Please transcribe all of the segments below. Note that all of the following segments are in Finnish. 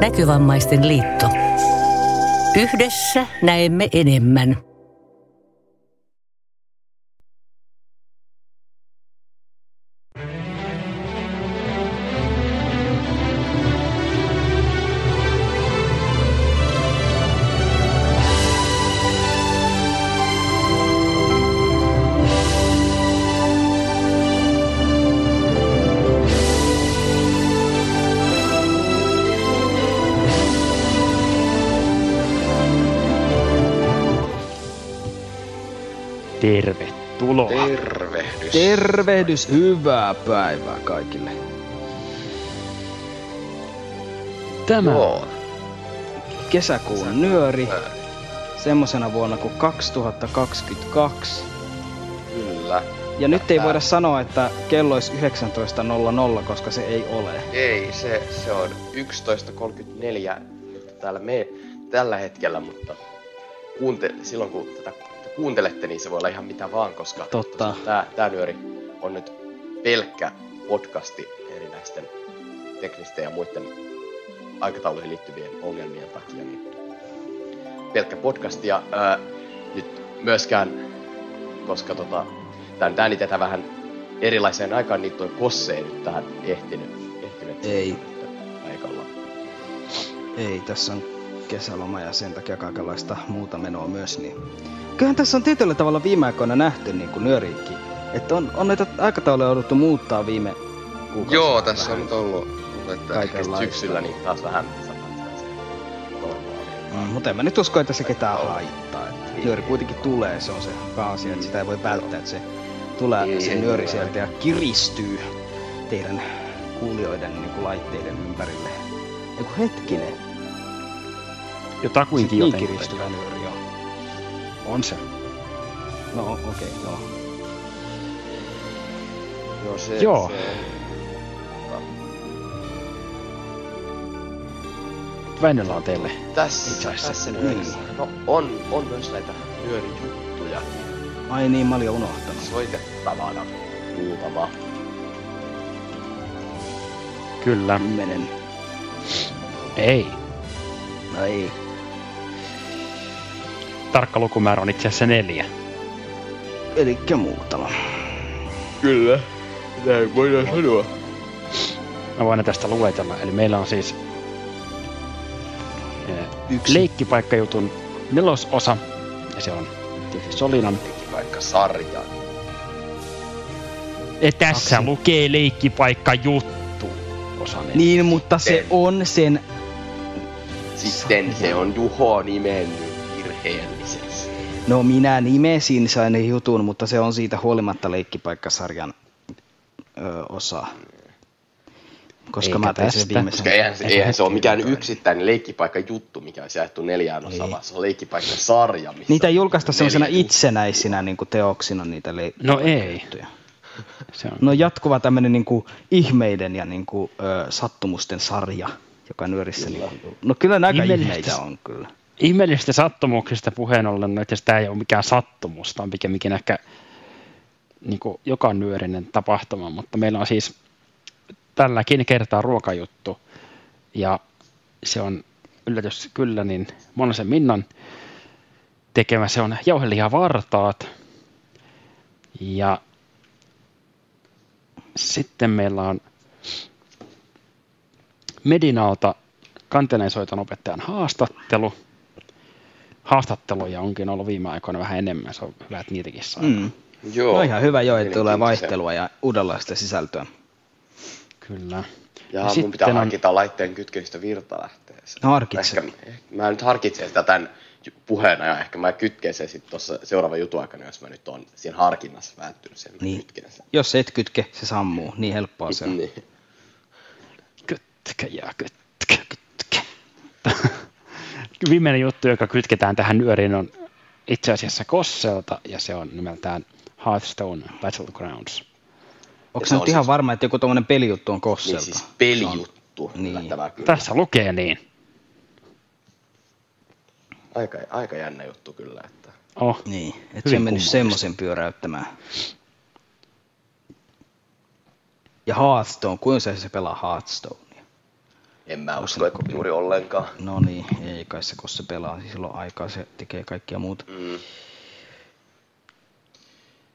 Näkövammaisten liitto. Yhdessä näemme enemmän. Tervehdys, hyvää päivää kaikille. Tämä Joo. Kesäkuun nyöri, semmosena vuonna kuin 2022. Kyllä. Ja nyt ei voida sanoa, että kello olisi 19.00, koska se ei ole. Ei, se, se on 11.34 nyt täällä me tällä hetkellä, mutta kuunte, silloin kun tätä kuuntelette, niin se voi olla ihan mitä vaan, koska Totta. tosiaan tää, tää nyöri on nyt pelkkä podcasti erinäisten teknisten ja muiden aikatauluihin liittyvien ongelmien takia. Niin pelkkä podcast ja ää, nyt myöskään, koska tota, tämän äänitetään vähän erilaiseen aikaan, niin toi Kosse ei nyt tähän ehtinyt. ehtinyt Ei. Paikalla. Ei, tässä on kesäloma ja sen takia kaikenlaista muuta menoa myös. Niin. Kyllähän tässä on tietyllä tavalla viime aikoina nähty niin kuin nyöriikki. Että on, on näitä aikatauluja jouduttu muuttaa viime kuukausina. Joo, tässä on nyt ollut, ollut että ehkä syksyllä niin taas vähän. Mm, mutta en mä nyt usko, että se ketään haittaa. Että nyöri kuitenkin tulee, se on se pääasia, että sitä ei voi välttää, että se tulee Ei, se ei nyöri voi. sieltä ja kiristyy teidän kuulijoiden niin kuin laitteiden ympärille. Eiku hetkinen, jotakuinkin niin jotenkin. kiristyvä nyöri on. On se. No okei, okay, joo. Joo, se, Joo. se on, Väinöllä on teille. tässä, Itse asiassa. tässä nyörissä. No on, on myös näitä nyörijuttuja Ai niin, mä olin unohtanut. soitettavana muutama. Kyllä. Kymmenen. Ei. No ei. Tarkka lukumäärä on itse asiassa neljä. Elikkä muutama. Kyllä, näin voidaan sanoa. Mä voin tästä luetella. Eli meillä on siis eh, Yksi. leikkipaikkajutun nelososa. Ja se on tietysti Solinan. Vaikka sarja. Ja tässä Kaksi. lukee leikkipaikkajuttu. Osa neljä. Niin, mutta se En. on sen... Sitten se on Juho nimennyt virheelliseksi. No minä nimesin sen jutun, mutta se on siitä huolimatta leikkipaikkasarjan ö, osa. Koska Eikä mä tästä. viimeisen. Koska eihän, se- eihän se ole mikään yksittäinen leikkipaikka juttu, mikä on jaettu neljään osaan, Ei. vaan se on leikkipaikka sarja, missä Niitä ei julkaista on sellaisena itsenäisinä niin kuin teoksina niitä le- No ei. juttuja. Se on. No jatkuva tämmöinen niin kuin ihmeiden ja niin kuin, ö, sattumusten sarja, joka nyörissä. Niin kuin, no kyllä nämä aika Ihmeellistä. ihmeitä on kyllä. ihmeellisistä sattumuksista puheen ollen, no itse asiassa tämä ei ole mikään sattumus, tämä on pikemminkin ehkä niin kuin joka nyörinen tapahtuma, mutta meillä on siis tälläkin kertaa ruokajuttu, ja se on yllätys kyllä, niin Monosen Minnan tekemä, se on jauhelihavartaat, ja sitten meillä on Medinalta kanteleen soiton opettajan haastattelu. Haastatteluja onkin ollut viime aikoina vähän enemmän, se on hyvä, että niitäkin saa. Mm. Joo. No ihan hyvä jo, että tulee vaihtelua ja uudenlaista sisältöä. Kyllä. Ja Ja mun sitten pitää on- harkita laitteen kytkemistä virtalähteeseen. No harkitse. Ehkä, mä nyt harkitsen sitä tämän puheena ja ehkä mä kytken sen sitten tuossa seuraavan jutun aikana, jos mä nyt on siinä harkinnassa välttynyt sen, Niin. kytken sen. Jos et kytke, se sammuu. Niin helppoa se on. Niin. Kytkä ja kytkä, kytkä. Viimeinen juttu, joka kytketään tähän nyöriin, on itse asiassa Kosselta, ja se on nimeltään Hearthstone Battlegrounds. Onko se on nyt ihan siis- varma, että joku tuommoinen pelijuttu on niin Kosselta? siis pelijuttu. Niin. yllättävää kyllä. Tässä lukee niin. Aika, aika jännä juttu kyllä. Että... Oh, Niin, että se on mennyt semmoisen pyöräyttämään. Ja Hearthstone, kuinka se, se pelaa Hearthstonea? En mä usko, että juuri ollenkaan. No niin, ei kai se, kun se pelaa, siis silloin aikaa se tekee kaikkia muuta. Mm.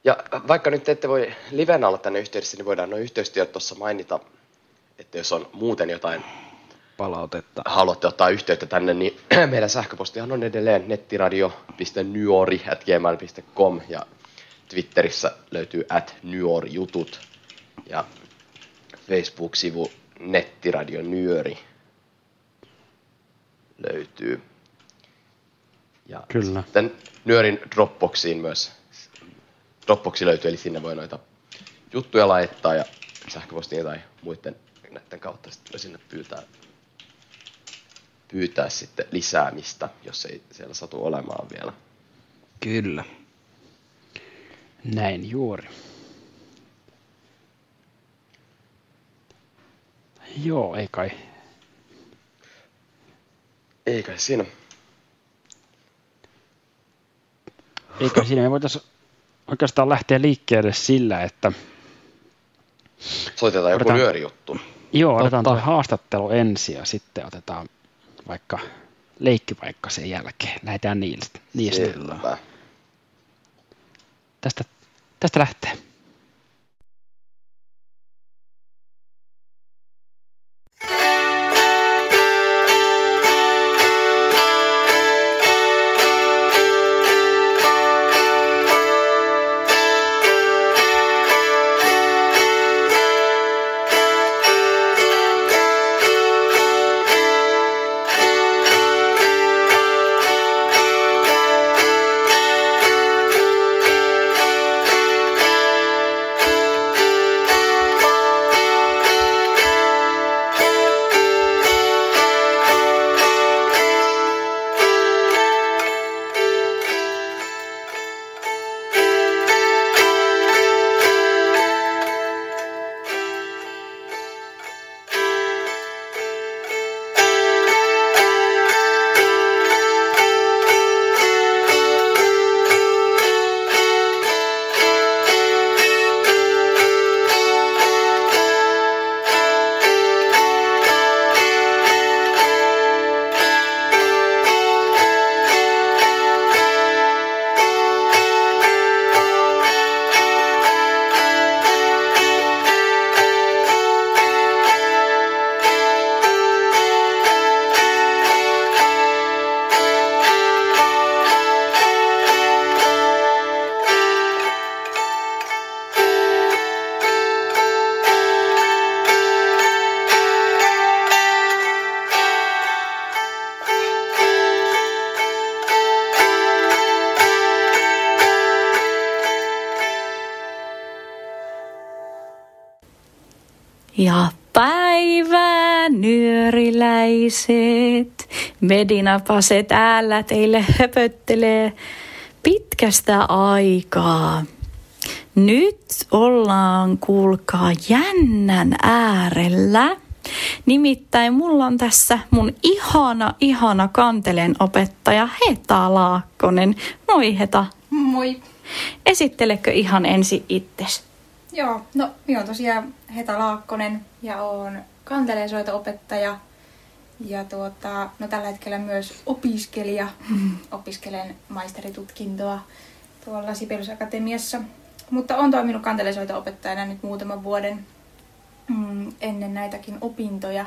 Ja vaikka nyt ette voi livenä olla tänne yhteydessä, niin voidaan noin yhteystiedot tuossa mainita, että jos on muuten jotain Palautetta. haluatte ottaa yhteyttä tänne, niin meidän sähköpostihan on edelleen nettiradio.nyori.gmail.com ja Twitterissä löytyy at nyorijutut ja Facebook-sivu nettiradio nyöri löytyy. Ja Kyllä. sitten Nyörin Dropboxiin myös. Dropboxi löytyy, eli sinne voi noita juttuja laittaa ja sähköpostiin tai muiden näiden kautta sitten voi sinne pyytää, pyytää sitten lisäämistä, jos ei siellä satu olemaan vielä. Kyllä. Näin juuri. Joo, ei kai. Ei kai siinä. Ei kai siinä. Me voitaisiin oikeastaan lähteä liikkeelle sillä, että Soitetaan joku Otetaan- nyörijuttu. joo, otetaan tuo haastattelu ensin ja sitten otetaan vaikka leikkipaikka sen jälkeen. Lähdetään niistä. niistä. Tästä, tästä lähtee. Nyöriläiset, Medinapase täällä teille höpöttelee pitkästä aikaa. Nyt ollaan, kuulkaa, jännän äärellä. Nimittäin mulla on tässä mun ihana, ihana kanteleen opettaja Heta Laakkonen. Moi Heta. Moi. Esittelekö ihan ensin itses? Joo, no minä olen tosiaan Heta Laakkonen ja olen kanteleensoito-opettaja ja tuota, no tällä hetkellä myös opiskelija. Opiskelen maisteritutkintoa tuolla Sibelius Akatemiassa. Mutta olen toiminut kanteleensoito-opettajana nyt muutaman vuoden mm, ennen näitäkin opintoja.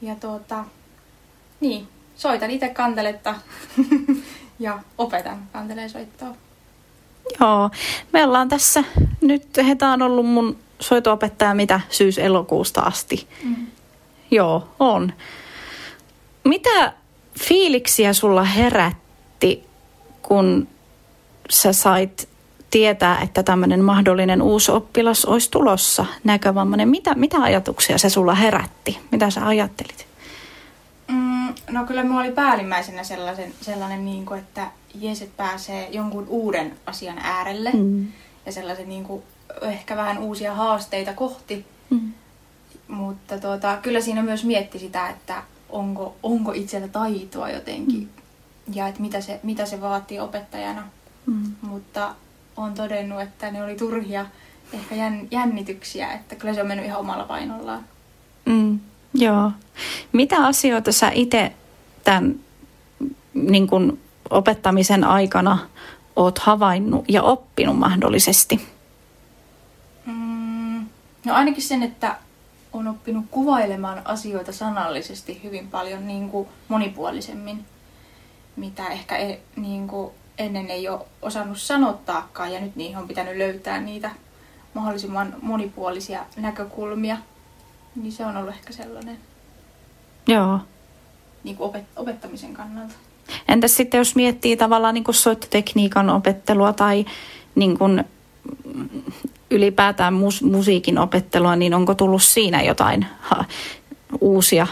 Ja tuota, niin, soitan itse kanteletta ja opetan kanteleensoittoa. Joo, me ollaan tässä nyt, Heta on ollut mun soitoopettaja mitä syys-elokuusta asti. Mm. Joo, on. Mitä fiiliksiä sulla herätti, kun sä sait tietää, että tämmöinen mahdollinen uusi oppilas olisi tulossa, näkövammainen? Mitä, mitä ajatuksia se sulla herätti? Mitä sä ajattelit? Mm, no kyllä minulla oli päällimmäisenä sellaisen, sellainen, niin kuin, että Jeeset pääsee jonkun uuden asian äärelle Mm. ja sellaisen niin kuin, ehkä vähän uusia haasteita kohti. Mm. Mutta tuota, kyllä siinä myös mietti sitä, että onko, onko itsellä taitoa jotenkin Mm. ja että mitä se, mitä se vaatii opettajana. Mm. Mutta olen todennut, että ne oli turhia ehkä jän, jännityksiä, että kyllä se on mennyt ihan omalla painollaan. Mm. Joo. Mitä asioita sä itse tämän niin kun opettamisen aikana oot havainnut ja oppinut mahdollisesti? Mm, no ainakin sen, että on oppinut kuvailemaan asioita sanallisesti hyvin paljon niin kuin monipuolisemmin, mitä ehkä e, niin kuin ennen ei ole osannut sanottaakaan ja nyt niihin on pitänyt löytää niitä mahdollisimman monipuolisia näkökulmia. Niin se on ollut ehkä sellainen Joo. niin kuin opet- opettamisen kannalta. Entäs sitten jos miettii tavallaan niin kuin soittotekniikan opettelua tai niin kuin ylipäätään mus- musiikin opettelua, niin onko tullut siinä jotain ha, uusia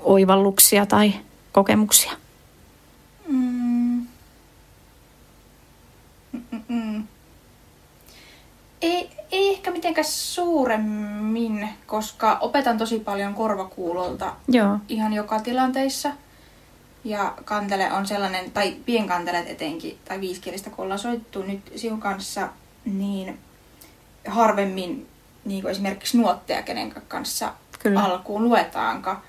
oivalluksia tai kokemuksia? Mm. Mm-mm. Ei, ei ehkä mitenkään suuremmin, koska opetan tosi paljon korvakuulolta Joo. ihan joka tilanteissa. Ja kantele on sellainen, tai pienkantelet etenkin, tai viiskielistä kun ollaan soittu nyt sinun kanssa, niin harvemmin niin kuin esimerkiksi nuotteja, kenen kanssa Kyllä. alkuun luetaankaan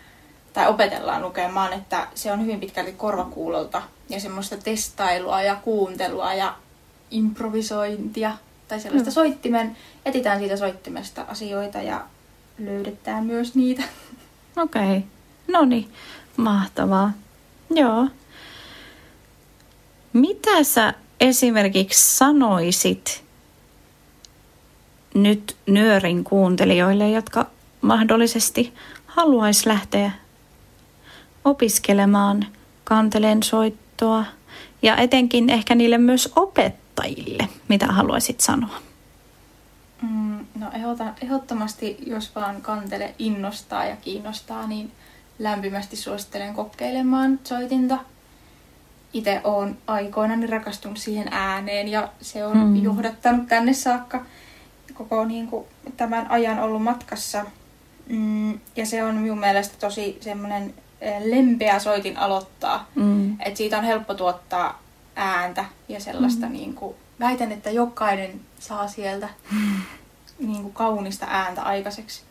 tai opetellaan lukemaan, että se on hyvin pitkälti korvakuulolta ja semmoista testailua ja kuuntelua ja improvisointia tai sellaista Mm. soittimen, etitään siitä soittimesta asioita ja löydetään myös niitä. Okei. Okay. No niin, mahtavaa. Joo. Mitä sä esimerkiksi sanoisit nyt nyörin kuuntelijoille, jotka mahdollisesti haluaisi lähteä opiskelemaan kanteleen soittoa ja etenkin ehkä niille myös opettajille, mitä haluaisit sanoa? Mm, no ehdotan, ehdottomasti, jos vaan kantele innostaa ja kiinnostaa, niin lämpimästi suosittelen kokeilemaan soitinta. Itse olen aikoinani rakastunut siihen ääneen ja se on mm. johdattanut tänne saakka koko niin kuin, tämän ajan ollut matkassa. Mm, ja se on minun mielestä tosi semmoinen eh, lempeä soitin aloittaa. Mm. Et siitä on helppo tuottaa ääntä ja sellaista, mm. niin kuin, väitän, että jokainen saa sieltä niin kuin kaunista ääntä aikaiseksi.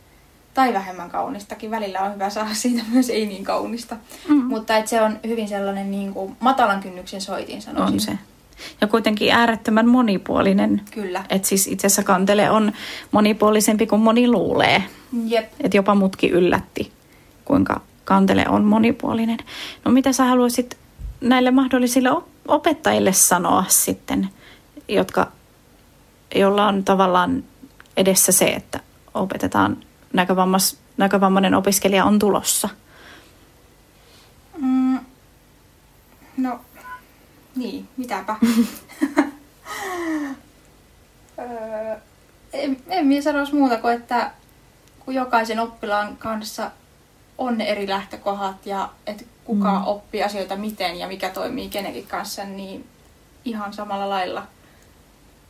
Tai vähemmän kaunistakin. Välillä on hyvä saada siitä myös ei niin kaunista. Mm. Mutta et se on hyvin sellainen niin kuin matalan kynnyksen soitin, sanoisin. On se. Ja kuitenkin äärettömän monipuolinen. Kyllä. Että siis itse asiassa kantele on monipuolisempi kuin moni luulee. Jep. Että jopa mutki yllätti, kuinka kantele on monipuolinen. No mitä sä haluaisit näille mahdollisille op- opettajille sanoa sitten, jotka, jolla on tavallaan edessä se, että opetetaan näkövammas, näkövammainen opiskelija on tulossa? Mm, no, niin, mitäpä. Öö, en, en minä sanoisi muuta kuin, että kun jokaisen oppilaan kanssa on ne eri lähtökohdat ja että kuka Mm. mm. oppii asioita miten ja mikä toimii kenenkin kanssa, niin ihan samalla lailla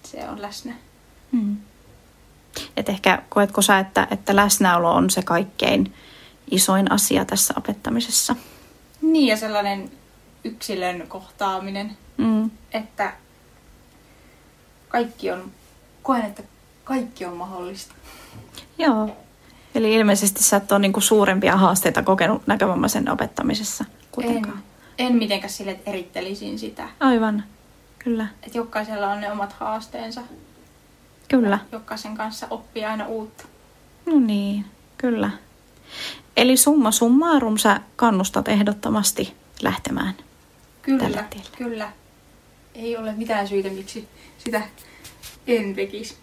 se on läsnä. Mm. Et ehkä koetko sä, että, että läsnäolo on se kaikkein isoin asia tässä opettamisessa? Niin ja sellainen yksilön kohtaaminen, Mm. että kaikki on, koen, että kaikki on mahdollista. Joo. Eli ilmeisesti sä et ole niinku suurempia haasteita kokenut näkövammaisen opettamisessa En, kuitenkaan. en mitenkään sille, että erittelisin sitä. Aivan. Kyllä. Että jokaisella on ne omat haasteensa. Kyllä. Jokaisen kanssa oppii aina uutta. No niin, kyllä. Eli summa summarum sä kannustat ehdottomasti lähtemään. Kyllä, kyllä. Ei ole mitään syytä, miksi sitä en tekisi.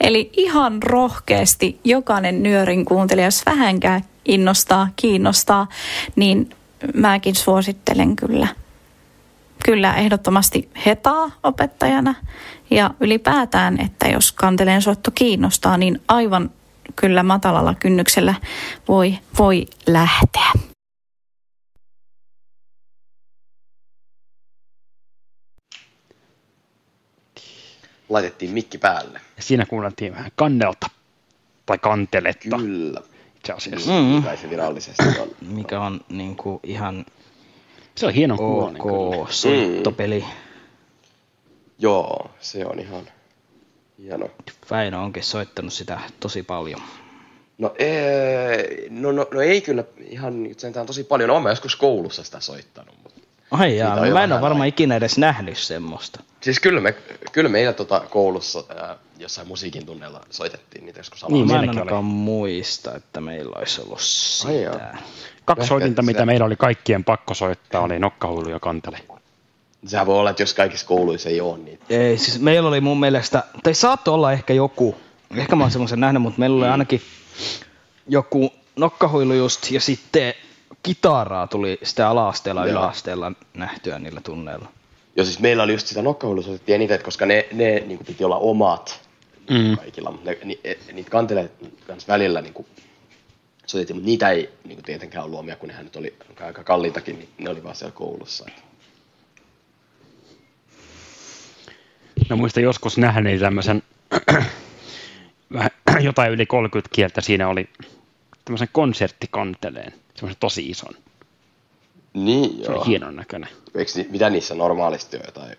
Eli ihan rohkeasti jokainen nyörin kuuntelija, jos vähänkään innostaa, kiinnostaa, niin mäkin suosittelen kyllä, kyllä ehdottomasti hetaa opettajana. Ja ylipäätään, että jos kanteleen soitto kiinnostaa, niin aivan kyllä matalalla kynnyksellä voi, voi lähteä. Laitettiin mikki päälle. Ja siinä kuunneltiin vähän kannelta tai kanteletta Kyllä. itse asiassa. Mm. Kai se virallisesti on. Mikä on niin kuin ihan Se on hienon ok kuulonen kyllä. soittopeli. Joo, se on ihan hieno. Väinö onkin soittanut sitä tosi paljon. No, ee, no, no, no ei kyllä ihan nyt sentään tosi paljon. Olen joskus koulussa sitä soittanut. Ai jaa, mä en ole varmaan ikinä edes nähnyt semmoista. Siis kyllä, me, kyllä meillä tota koulussa ää, jossain musiikin tunneilla soitettiin niitä joskus Niin, Mä en ainakaan muista, että meillä olisi ollut Ai jaa. sitä. Kaksi Ehkä soitinta, mitä se- meillä oli kaikkien pakko soittaa, oli nokkahuilu ja kantele. Sehän voi olla, että jos kaikissa kouluissa ei ole niitä. Ei, siis meillä oli mun mielestä, tai saattoi olla ehkä joku, ehkä mä oon semmoisen nähnyt, mutta meillä oli ainakin joku nokkahuilu just, ja sitten kitaraa tuli sitä ala-asteella, Joo. yläasteella nähtyä niillä tunneilla. Joo, siis meillä oli just sitä nokkahuilua soitettiin eniten, koska ne, ne niin kuin piti olla omat Mm. kaikilla. Mutta ne, ni, e- niitä kanteleita kanssa välillä niin kuin, soitettiin, mutta niitä ei niin kuin tietenkään ollut omia, kun nehän nyt oli aika kalliitakin, niin ne oli vaan siellä koulussa. Et. Mä muistan joskus nähneeni tämmöisen jotain yli 30 kieltä. Siinä oli tämmöisen konserttikanteleen, semmoisen tosi ison. Niin, Se joo. oli hienon näköinen. Eikö, mitä niissä normaalisti on jotain,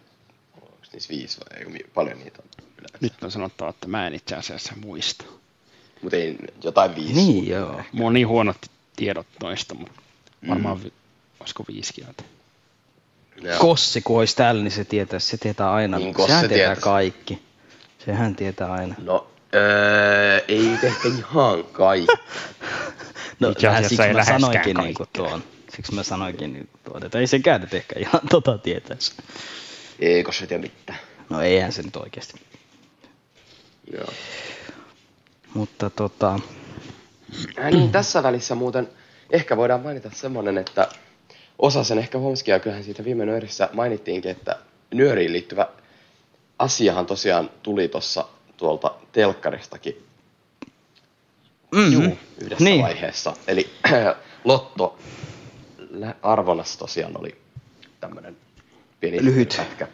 onko niissä viisi vai eikö mi- paljon niitä on yleensä? Nyt on sanottava, että mä en itse asiassa muista. Mutta ei jotain viisi. Niin joo. Mulla on niin huonot tiedot noista, mutta varmaan mm. olisiko viisi kieltä. Joo. Kossi, kun olisi täällä, niin se tietää, se tietää aina. Niin, Sehän tietää tietäisi. kaikki. Sehän tietää aina. No, öö, ei nyt ehkä ihan kaikki. No, Itse asiassa siksi ei mä läheskään sanoinkin niin kuin tuon. Siksi mä sanoinkin niin tuon, että ei sekään nyt ehkä ihan tota tietäisi. Eikö se tiedä mitään. No eihän se nyt oikeasti. Joo. Mutta tota, Äh, niin, tässä välissä muuten ehkä voidaan mainita semmonen, että osa sen ehkä huomasikin, ja kyllähän siitä viime nyörissä mainittiinkin, että nyöriin liittyvä asiahan tosiaan tuli tuossa tuolta telkkaristakin mm-hmm. Juu, yhdessä niin. vaiheessa. Eli Lotto arvonnassa tosiaan oli tämmönen pieni Lyhyt. pätkä.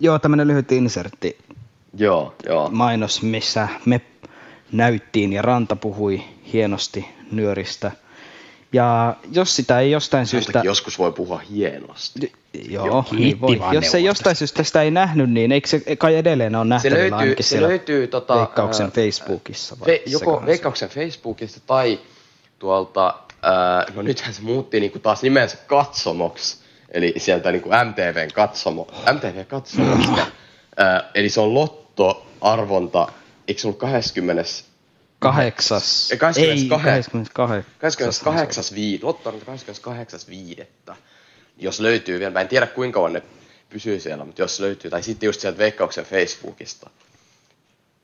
Joo, tämmönen lyhyt insertti Joo, joo. mainos, missä me näyttiin ja Ranta puhui hienosti nyöristä. Ja jos sitä ei jostain syystä... Syystä... Joskus voi puhua hienosti. Joo, Kiitti niin voi. vaan Jos ei neuvosta. jostain syystä sitä ei nähnyt, niin eikö se kai edelleen ole Se nähtävillä löytyy, ainakin se löytyy tota, Veikkauksen ää, Facebookissa? Vai Fe, joko se- Veikkauksen Facebookista tai tuolta, ää, no nythän se muutti niinku taas nimensä Katsomoksi, eli sieltä niinku MTVn Katsomo, MTV Katsomosta, ää, eli se on Lotto-arvonta, eikö se ollut 20, Kahdeksas. Ei, 28. 28. 28. viid, Lotto on 28. viidettä. Jos löytyy vielä, mä en tiedä kuinka kauan ne pysyy siellä, mutta jos löytyy, tai sitten just sieltä Veikkauksen Facebookista,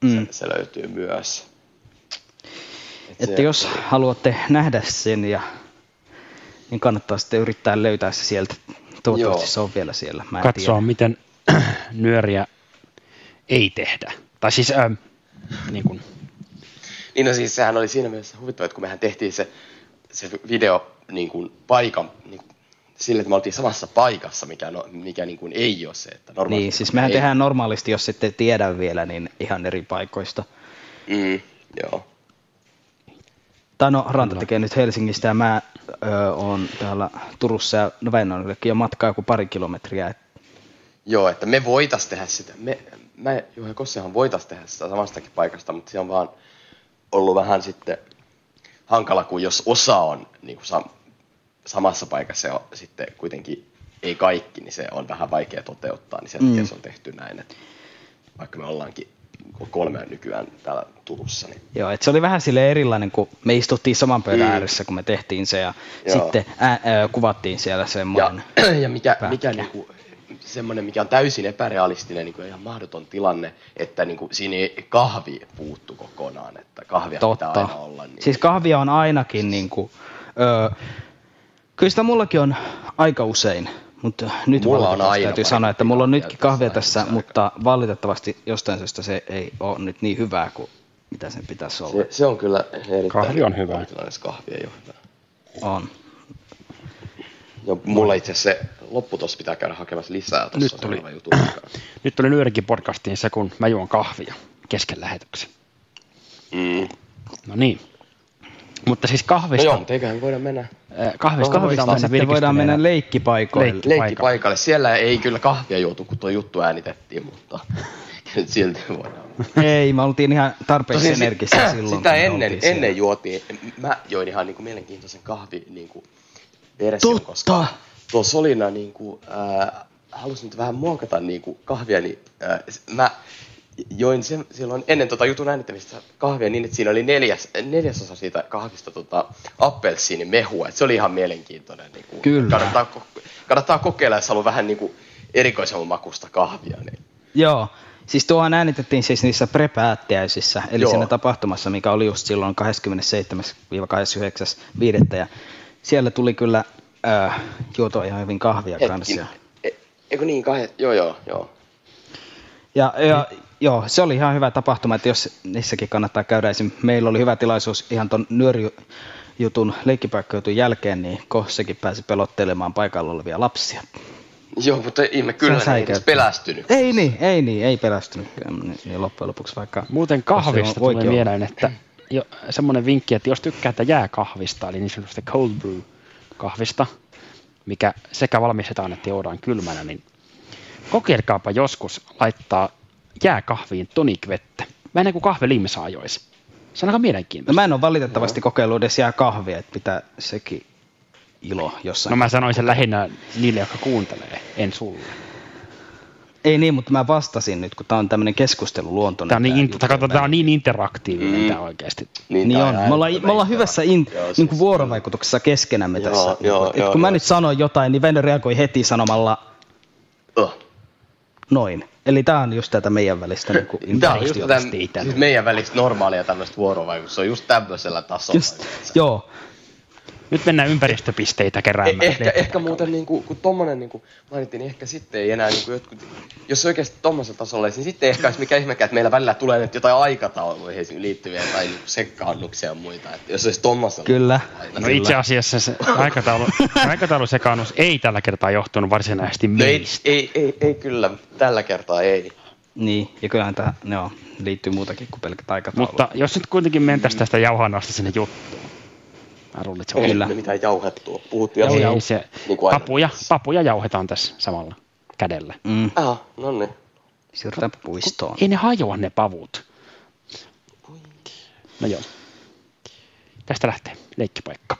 Mm. se, se löytyy myös. Et Että se- jos haluatte nähdä sen, ja, niin kannattaa sitten yrittää löytää se sieltä. Toivottavasti Joo. se on vielä siellä. Mä Katsoa, tiedä. miten nyöriä ei tehdä. Tai siis, ähm, niin kuin, Niin no siis sehän oli siinä mielessä huvittavaa, että kun mehän tehtiin se, se video niin kuin paikan, niin kuin, sille, että me oltiin samassa paikassa, mikä, no, mikä niin kuin ei ole se. Että normaalisti Niin, siis mehän ei, tehdään normaalisti, jos ette tiedä vielä, niin ihan eri paikoista. Mm, joo. Tai no, Ranta tekee nyt Helsingistä ja mä oon täällä Turussa ja no Väinönillekin jo matkaa joku pari kilometriä. Et, Joo, että me voitais tehdä sitä. Me, mä Juha ja Kossehan voitais tehdä sitä samastakin paikasta, mutta se on vaan ollut vähän sitten hankala, kun jos osa on niin kuin sam- samassa paikassa ja sitten kuitenkin ei kaikki, niin se on vähän vaikea toteuttaa, niin sen Mm. takia se on tehty näin, että vaikka me ollaankin kolme nykyään täällä Turussa, niin joo, et se oli vähän sille erilainen, kun me istuttiin saman pöydän Mm. ääressä, kun me tehtiin se ja Joo. sitten ää, ää, kuvattiin siellä Ja, semmoinen. ja mikä, pätkä. mikä niinku, semmoinen, mikä on täysin epärealistinen niinku, ja ihan mahdoton tilanne, että niinku, siinä ei kahvi puuttu kokonaan, että kahvia pitää Totta. aina olla. Niin, Siis kahvia on ainakin niin kuin, öö, kyllä sitä mullakin on aika usein, mutta nyt Mulla on valitettavasti aina täytyy sanoa, että mulla on nytkin kahvia tässä, tässä mutta valitettavasti jostain syystä se ei ole nyt niin hyvää kuin mitä sen pitäisi olla. se, se, on kyllä erittäin Kahvi on hyvä. kahvi ei ole hyvä. On. Ja mulla itse asiassa se loppu tossa pitää käydä hakemassa lisää tuossa Nyt jutun mukaan. nyt tuli nyörikin podcastiin se, kun mä juon kahvia kesken lähetyksen. Mm. No niin. Mutta siis No kahvista, joo, mutta eiköhän voida mennä kahvista, Kahvista voidaan mennä Sitten voidaan mennä leikkipaikoille. Leikki. leikkipaikalle. Siellä ei kyllä kahvia juotu, kun tuo juttu äänitettiin, mutta silti voidaan Ei, me oltiin ihan tarpeeksi Tosin energisiä si- silloin. Sitä ennen, siellä. ennen juotiin. Mä join ihan niinku mielenkiintoisen kahvi niinku version, Totta. koska tuo Solina niinku, äh, halusin nyt vähän muokata niinku kahvia, niin äh, mä join sen, silloin ennen tota jutun äänittämistä kahvia niin, että siinä oli neljäs, neljäsosa siitä kahvista tota, appelsiinimehua. Et se oli ihan mielenkiintoinen. Niinku, Kyllä. Kannattaa, kannattaa kokeilla, jos haluaa vähän niinku erikoisemman makusta kahvia. Niin. Joo, siis tuohan äänitettiin siis niissä prepäättiäisissä, eli Joo. siinä tapahtumassa, mikä oli just silloin 27-29.5. Ja siellä tuli kyllä äh, juotua ihan hyvin kahvia kanssa. Hetki. E, eikö niin, kahdet? Joo, joo, joo. Ja, ja joo, se oli ihan hyvä tapahtuma, että jos niissäkin kannattaa käydä. Esim. meillä oli hyvä tilaisuus ihan ton nyörijutun leikkipaikkajutun jälkeen, niin Kossekin pääsi pelottelemaan paikalla olevia lapsia. Joo, mutta ihme kyllä ei edes säikäytti. pelästynyt. Ei niin, ei niin, ei pelästynyt niin loppujen lopuksi vaikka... Muuten kahvista tulee mieleen, että jo, semmoinen vinkki, että jos tykkäätte jääkahvista, eli niin sanotusta cold brew kahvista, mikä sekä valmistetaan että juodaan kylmänä, niin kokeilkaapa joskus laittaa jääkahviin tonikvettä. Mä ennen kuin kahve limsa ajoisi. Se on aika No mielenkiintoista. mä en ole valitettavasti kokeillut edes jää kahvia, että pitää sekin ilo jossain. No mä sanoin sen lähinnä niille, jotka kuuntelee, en sulle. Ei niin, mutta mä vastasin nyt, kun tää on tämmönen keskusteluluontoinen. Tämä on, niin, juttu. kato, tää on niin interaktiivinen Mm. tämä oikeasti. Niin tää on. Me ollaan, me ollaan hyvässä hyvä. in, Joo, niin siis- kuin vuorovaikutuksessa keskenämme Joo, tässä. joo, Et joo, kun mä joo. nyt sanoin jotain, niin Venno reagoi heti sanomalla Oh. noin. Eli tää on just tätä meidän välistä niin kuin Tämä on just siis meidän välistä normaalia tämmöistä vuorovaikutusta. Se on just tämmöisellä tasolla. Just, joo. Nyt mennään ympäristöpisteitä Eh, keräämään. ehkä, ehkä muuten, niin kuin, kun tommonen niin kuin mainittiin, niin ehkä sitten ei enää niin kuin jotkut, jos se oikeasti tommosella tasolla niin sitten ei ehkä olisi mikä ihmekään, että meillä välillä tulee nyt jotain aikatauluihin liittyviä tai niin kuin sekaannuksia ja muita. Että jos se olisi tommosella. Kyllä. aina No sillä- itse asiassa se aikataulu, aikataulusekaannus ei tällä kertaa johtunut varsinaisesti No ei, meistä. ei, ei, ei, kyllä, tällä kertaa ei. Niin, ja kyllähän tämä no, liittyy muutakin kuin pelkät aikataulut. Mutta jos nyt kuitenkin mentäisiin tästä jauhannasta sinne juttuun. Mä luulen, että se on Kyllä. me mitään jauhettua? Puhuttiin Ei, ihan ei se, niin kuin aina. papuja, papuja jauhetaan tässä samalla kädellä. Mm, Ah, no niin. siirrytään puistoon. Ei ne hajoa ne pavut. No joo. Tästä lähtee leikkipaikka.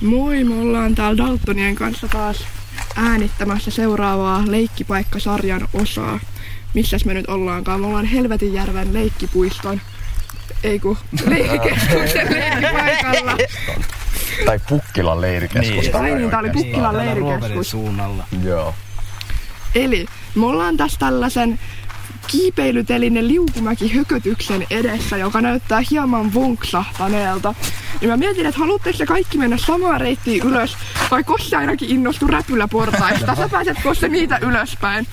Moi, me ollaan täällä Daltonien kanssa taas äänittämässä seuraavaa leikkipaikkasarjan osaa. Missäs me nyt ollaankaan? Me ollaan Helvetinjärven leikkipuiston, ei kun leirikeskuksen leiripaikalla. Tai Pukkilan leirikeskusta. Ai niin, tää oli Pukkilan leirikeskus. suunnalla. Joo. Eli me ollaan tässä tällaisen kiipeilytelinen liukumäki-hökötyksen edessä, joka näyttää hieman vonksahtaneelta. Ja mä mietin, että haluatteko te kaikki mennä samaan reittiin ylös, vai Kosse ainakin innostui räpyläportaista. Sä pääset Kosse niitä ylöspäin.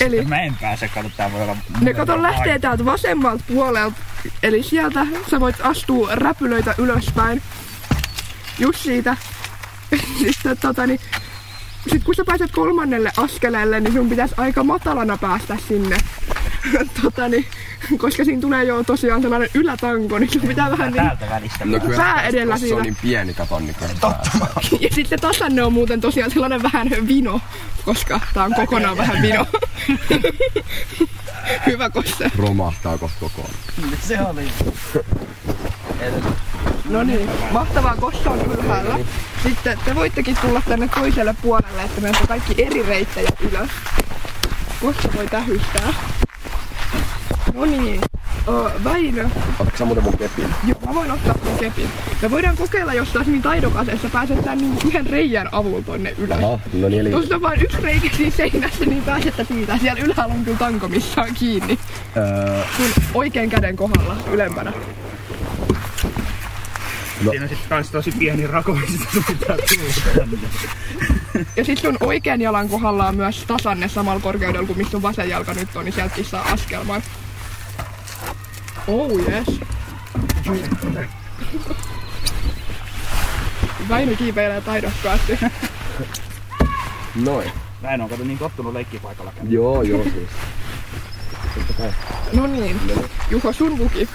Eli Mä en pääse, kato tää voi olla... ne kato lähtee täältä vasemmalta puolelta, eli sieltä sä voit astua räpylöitä ylöspäin. Just siitä. Sitten tota niin, sit kun sä pääset kolmannelle askeleelle, niin sun pitäisi aika matalana päästä sinne. tota niin, koska siinä tulee jo tosiaan sellainen ylätanko, niin sun pitää vähän niin välistä. No kyllä pää edellä se siinä. on niin pieni katon, niin kyllä Ja sitten tasanne on muuten tosiaan sellainen vähän vino, koska tää on kokonaan vähän vino. Hyvä kosse. romahtaa kohta kokoon. Se oli. No niin, mahtavaa kossa on ylhäällä. Sitten te voittekin tulla tänne toiselle puolelle, että menette kaikki eri reittejä ylös. Kossa voi tähystää. No niin, Väinö, Otatko sä muuten mun kepin? joo, mä voin ottaa sun kepin. Me voidaan kokeilla, jos taas niin taidokas, että pääset tän niin yhden reijän avulla tonne ylös. Aha, no niin eli... Jos on vain yksi reikä siinä seinässä, niin pääsette siitä. Siellä ylhäällä on kyllä tanko, missä on kiinni. Öö, Sun oikean käden kohdalla ylempänä. Siinä on sitten kans tosi pieni rako, mistä sun pitää tulla. Ja sit sun oikean jalan kohdalla on myös tasanne samalla korkeudella kuin missä sun vasen jalka nyt on, niin sieltäkin saa askelman. Oh yes. Väinö kiipeilee taidokkaasti. noin. Mä en oo kato niin tottunut leikkipaikalla käydä. Joo, joo siis. No niin, Juho sun vuki.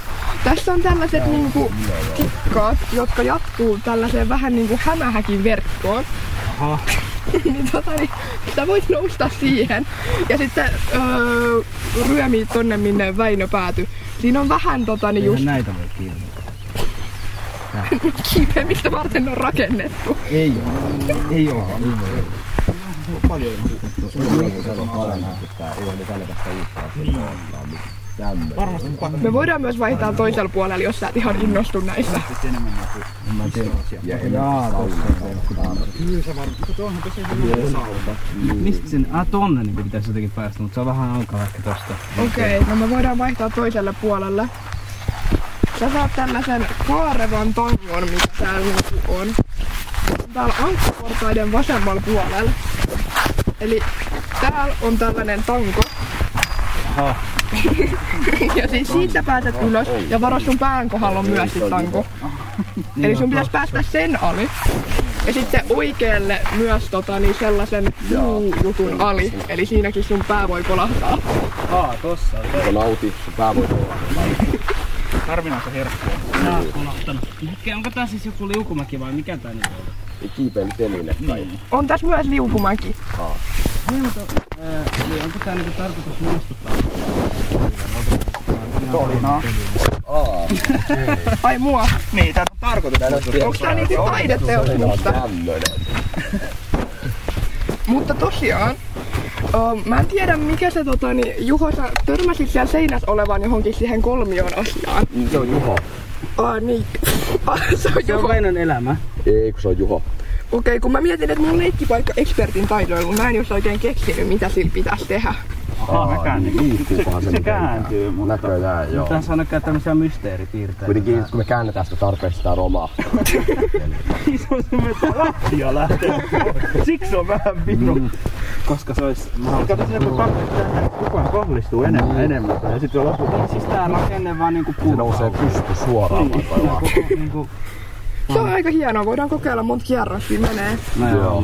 Tässä on tällaiset niinku kikkaat, jotka jatkuu tällaiseen vähän niinku hämähäkin verkkoon. Aha. niin, tota, niin sä voit nousta siihen. Ja sitten öö, ryömii tonne, minne Väinö päätyi. Siinä on vähän tota, niin just näitä voi kiinni. kiipeä, mistä varten on rakennettu. Ei oo. Ei oo. Me voidaan myös vaihtaa toisella puolella, jos sä et ihan innostu näistä. Mistä sen? Ah, tonne niin pitäisi jotenkin päästä, mutta se on vähän hankala ehkä tosta. Okei, okay, no me voidaan vaihtaa toiselle puolelle. Sä saat tällaisen kaarevan tangon, mikä täällä on. Täällä ankkaportaiden vasemmalla puolella. Eli täällä on tällainen tanko. Aha. ja siis siitä pääset ylös ja varo sun pään kohdalla on myös sit tanko. Eli sun pitäisi päästä sen ali. Ja sitten oikealle myös tota, niin sellaisen puujutun ali. Eli siinäkin sun pää voi kolahtaa. Aa, tossa. Kun nautit, sun pää voi olla. Harvinaisen herkkua. Nää on kolahtanut. Onko tää siis joku liukumäki vai mikä tää nyt on? Ei kiipeilyteline tai... On tässä myös liukumäki. Niin, mutta, ää, eli onko tää niinku tarkoitus muistuttaa? Tolinaa. Aa, Ai mua. Niin, tää on tarkoitus. Onko tää niinku taideteos musta? tämmönen. Mutta tosiaan, Uh, mä en tiedä mikä se tota, niin, Juho, sä törmäsit siellä seinässä olevan johonkin siihen kolmioon asiaan. Se on Juho. Uh, niin. Se on Se on elämä. Ei, kun se on Juho. Okei, kun mä mietin, että mun on leikkipaikka ekspertin taidoilla, mä en jos oikein keksinyt, mitä sillä pitäisi tehdä. Aha, mä käännin. Liikkuukohan se Se mitenkään? kääntyy, mutta... Näköjään, joo. Tää saa näkää tämmöisiä mysteeripiirteitä. Kuitenkin kun me käännetään sitä tarpeeksi, sitä romaa. Se on semmoinen lahtia lähtee. Siksi on vähän vino. Koska se olisi Kato sinne, kun koko ajan kohdistuu enemmän enemmän. Ja sitten se lopulta... Siis tää rakenne vaan niinku Se purkaa. nousee pysty suoraan. Niin, koko, niinku, Se on aika hienoa, voidaan kokeilla monta kierrosta menee. no Joo.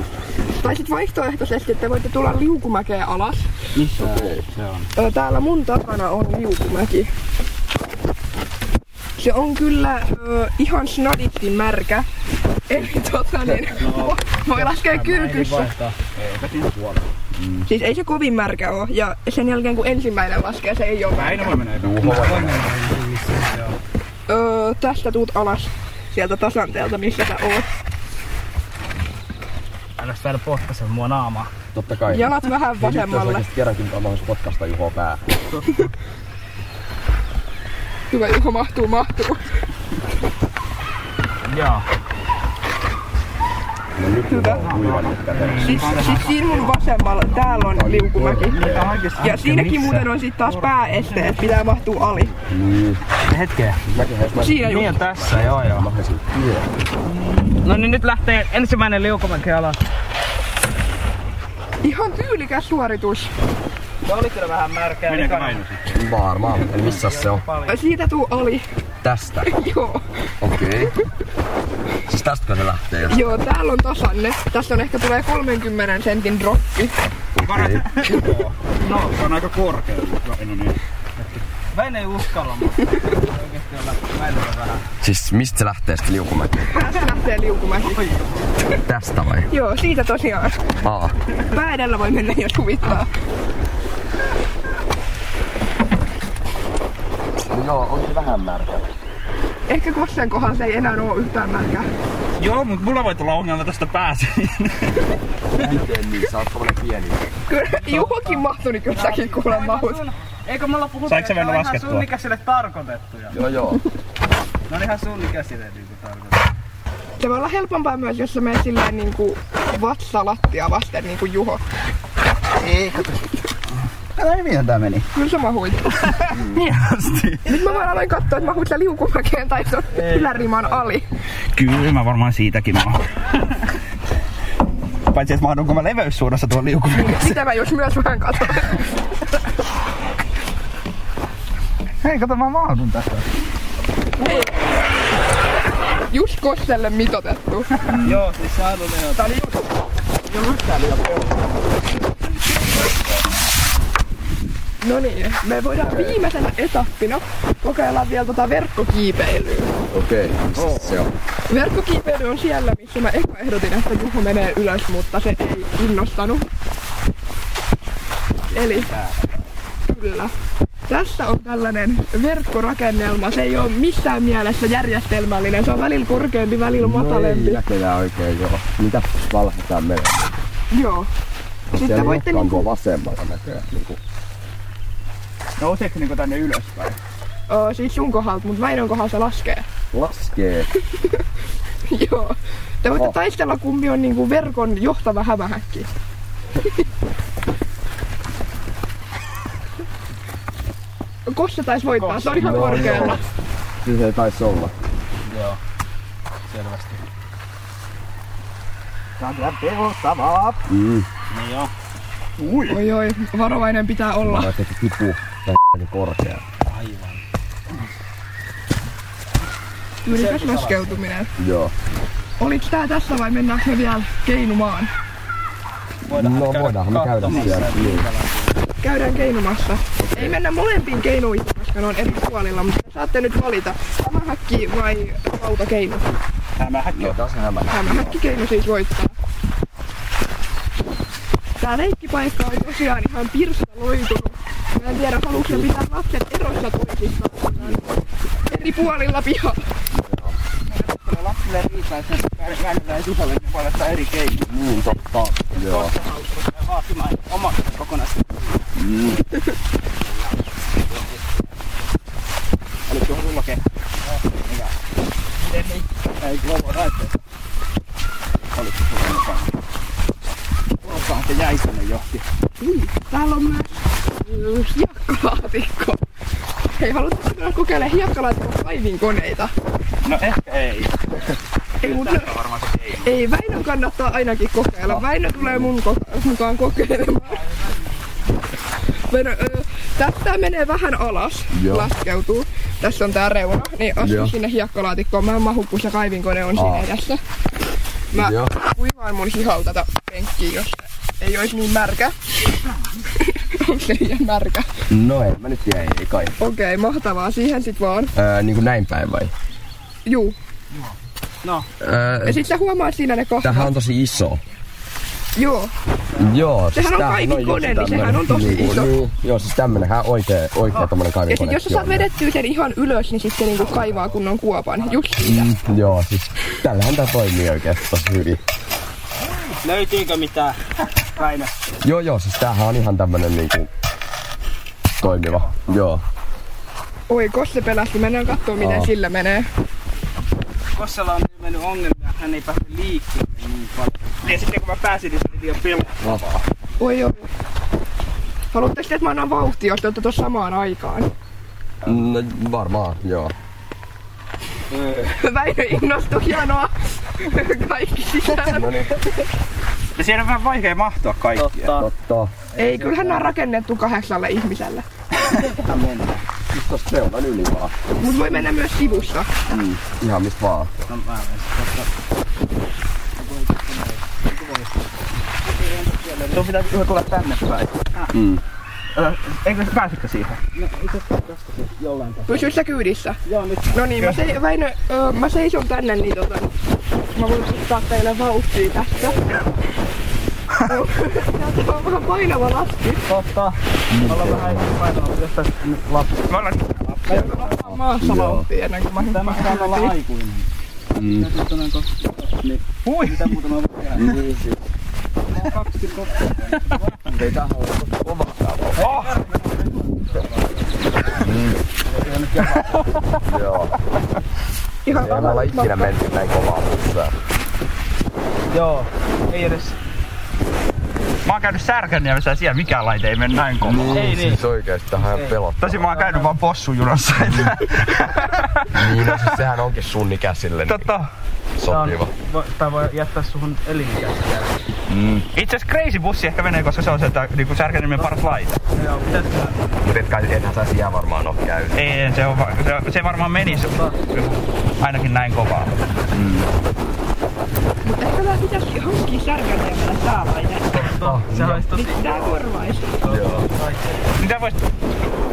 Tai sitten vaihtoehtoisesti, että voitte tulla liukumäkeä alas. Missä se on? Täällä mun takana on liukumäki. Se on kyllä ö, ihan snadisti märkä. Eli tota niin, no, voi laskea kylkyssä. Siis ei se kovin märkä oo. Ja sen jälkeen kun ensimmäinen laskee, se ei oo märkä. Väinö voi mennä Öö, tästä tuut alas sieltä tasanteelta, missä sä oot. Älä vielä potkaise mua naamaa. Totta kai. Jalat vähän Niin nyt vasemmalle. oikeesti kerrankin on mahdollisuus potkasta Juhoa päähän. Hyvä Juho, mahtuu, mahtuu. Joo. No nyt käteen. Siis, siis siinä mun vasemmalla, täällä on liukumäki. Ja siinäkin muuten on sit taas pääesteet, pitää mahtua ali. Niin. Hetkeä. Siinä Niin just. on tässä, joo joo. No niin nyt lähtee ensimmäinen liukumäki alas. Ihan tyylikäs suoritus. Se oli kyllä vähän märkää. Sitten? Varmaan. Missä se on? Siitä tuu ali. Tästä. Joo. Okei. Okay. Siis tästäkö se lähtee? Jos... Joo, täällä on tasanne. Tässä on ehkä tulee 30 sentin droppi. Okei. No, se on aika korkea. Väinö niin. Väinö ei uskalla, mutta oikeesti Väinöllä vähän. Siis mistä se lähtee sitten liukumäki? Tästä lähtee liukumäki. Tästä vai? Joo, siitä tosiaan. Aa. Pää edellä voi mennä, jos huvittaa. Joo, on se vähän märkä. Ehkä Kossen kohdalla se ei enää oo yhtään märkää. Joo, mutta mulla voi tulla ongelma tästä pääsee. Miten niin? Sä oot tommonen pieni. Kyllä Juhokin mahtui, niin kyllä säkin kuule mahut. Eikö mulla puhuta, Saiko se että Väinö on ihan laskettua? sun ikäisille tarkoitettuja? Joo joo. Ne on ihan sun ikäisille niinku tarkoitettuja. Se voi olla helpompaa myös, jos sä menet silleen niinku vatsalattia vasten niinku Juho. Älä hyvin tää meni. Kyllä sä mahuit. Hienosti. Nyt mä vaan aloin katsoa, että mahuit sä liukumäkeen tai se on yläriman ali. Kyllä mä varmaan siitäkin mahun. Paitsi että mahdunko mä leveyssuunnassa tuon liukumäkeen. Sitä mä jos myös vähän katson. Hei, kato mä mahdun tästä. Just Kosselle mitotettu. Joo, siis saadu ne jo. Tää oli just No niin, me voidaan viimeisenä etappina kokeilla vielä tota verkkokiipeilyä. Okei. Okay. Se on. Verkkokiipeily on siellä, missä mä eka ehdotin, että Juho menee ylös, mutta se ei innostanut. Eli kyllä. Tässä on tällainen verkkorakennelma. Se ei ole missään mielessä järjestelmällinen. Se on välillä korkeampi, välillä matalempi. No oikein joo. Mitä valhetaan menemään? Joo. Sitten voitte niinku, vasemmalla näköjään. Niinku. Nouseeko niinku tänne ylöspäin? o, siis sun kohdalta, mutta Väinön kohdalla se laskee. Laskee. Joo. Te voitte Oh. taistella kumpi on niinku verkon johtava hämähäkki. Kossa taisi voittaa, se on ihan Joo, korkealla. joo. Siis ei taisi olla. Joo. Selvästi. Tää on kyllä pelottavaa. Mm. Niin joo. Oi oi, varovainen pitää olla. Mä niin korkea. Aivan. Ylikäs laskeutuminen. Joo. Oliks tää tässä vai mennäänkö me vielä keinumaan? no voidaanhan me käydä siellä. Niin. Käydään keinumassa. Ei mennä molempiin keinuihin, koska ne on eri puolilla, mutta saatte nyt valita hämähäkki vai lautakeinu. Hämähäkki on taas hämä. Hämähäkkikeino siis voittaa. Tää leikkipaikka on tosiaan ihan pirstaloitunut. Mä en tiedä, haluatko ne pitää lapset erossa toisistaan. Eri puolilla pihaa. Kyllä lapsille riittää, että väännetään puolesta eri keinoja. Niin totta. Joo. Vaatimaan oma kokonaisuus. Mm. Oliko tuohon rullake? Joo? Ei. Oliko se jäi johonkin. Ui, täällä on myös hiekkalaatikko. Hei, haluatko tulla kokeilemaan hiekkalaatikon kaivinkoneita? No ehkä ei. Ei, mutta varmaan se keino. ei, Väinön kannattaa ainakin kokeilla. Väinö tulee mun ko- mukaan kokeilemaan. Väinö, ö, tästä menee vähän alas, Joo. laskeutuu. Tässä on tää reuna, niin astu Joo. sinne hiekkalaatikkoon. Mä en mahu, kun se kaivinkone on siinä Aa. edessä. Mä Joo. kuivaan mun hihaltata penkkiin, jos se ei olisi niin märkä. Onko se liian märkä? No ei, mä nyt jäi, ei kai. Okei, mahtavaa. Siihen sit vaan. Öö, niinku näin päin vai? Juu. No, Öö, Ja sit sä huomaat siinä ne kohdat. tämähän on tosi iso. Joo. Joo, siis Sehän on tämähän kaivinkone, just niin sehän on tosi niinku- iso. Niin, joo, siis tämmönenhän oikee, oikee tommonen Ja kaivinkone. sit jos sä saat vedettyä sen ihan ylös, niin sit se niinku kaivaa kunnon kuopan. Just siitä. Mm, joo, siis tällähän tää toimii oikeesti tosi hyvin. löytyykö mitään? Väinö. Joo, joo, siis tämähän on ihan tämmönen niinku toimiva. Joo. Oi, Kosse pelästi. Mennään kattoo, miten Aa. sillä menee. Kossalla on mennyt ongelmia, hän ei pääse liikkeelle niin paljon. Ja sitten kun mä pääsin, niin se oli liian pelottavaa. Oi, oi. Haluatteko te, että mä annan vauhtia, jos te olette tuossa samaan aikaan? No, varmaan, joo. Väinö innostui, hienoa. Kaikki sisään. No niin, Ja siellä on vähän vaikea mahtua kaikkia. totta. Ei, kyllähän nämä on rakennettu kahdeksalle ihmiselle. Siis tosta seulan yli vaan. Mut voi mennä myös sivusta. Mm, ihan mistä vaan. No, mä en Tuo pitää yhä tulla tänne päin. Mm. Älä, eikö sä pääsikö siihen? No itse tästä jollain tapaa. Pysyt sä kyydissä? Joo, nyt. No niin, mä, se, Väinö, ö, mä seison tänne, niin tota, mä voin ottaa teille vauhtia tästä. Täältä on vähän painava lasti. Totta. Me ollaan vähän ihan painalla, jos tässä nyt lapsi. Me ollaan Mä maassa vauhtia ennen kuin mä Tämä hyppään pitää olla heti. aikuinen. Mm. Niin. Hui! Mitä muuta mä voin tehdä? Niin, siis. Mä oon 22. Ei tähän ole Oh! Joo. Ihan Ei olla ikinä menty näin kovaa. Joo, ei edes. Mä oon käynyt Särkänniemessä ja siellä mikään laite ei mene näin kovaa. Niin, ei niin. siis oikeesti tähän pelottaa. Tosi mä oon käynyt vaan possujunassa. Niin, no siis sehän onkin sun ikäisille niin Totta. sopiva. Voi, tai voi jättää suhun elinikäistä Mm. Itse asiassa Crazy Bussi ehkä menee, koska se on se, että niinku Särkänniemen paras laite. Joo, pitäisikö Mut et kai enhän sä siellä varmaan oo käynyt. Ei, se, on, se, se varmaan menisi ainakin näin kovaa. Mutta ehkä mä pitäisi hankkia särkänniemellä tää laite. Se olisi tosi... Korvaisi. Joo. Mitä vois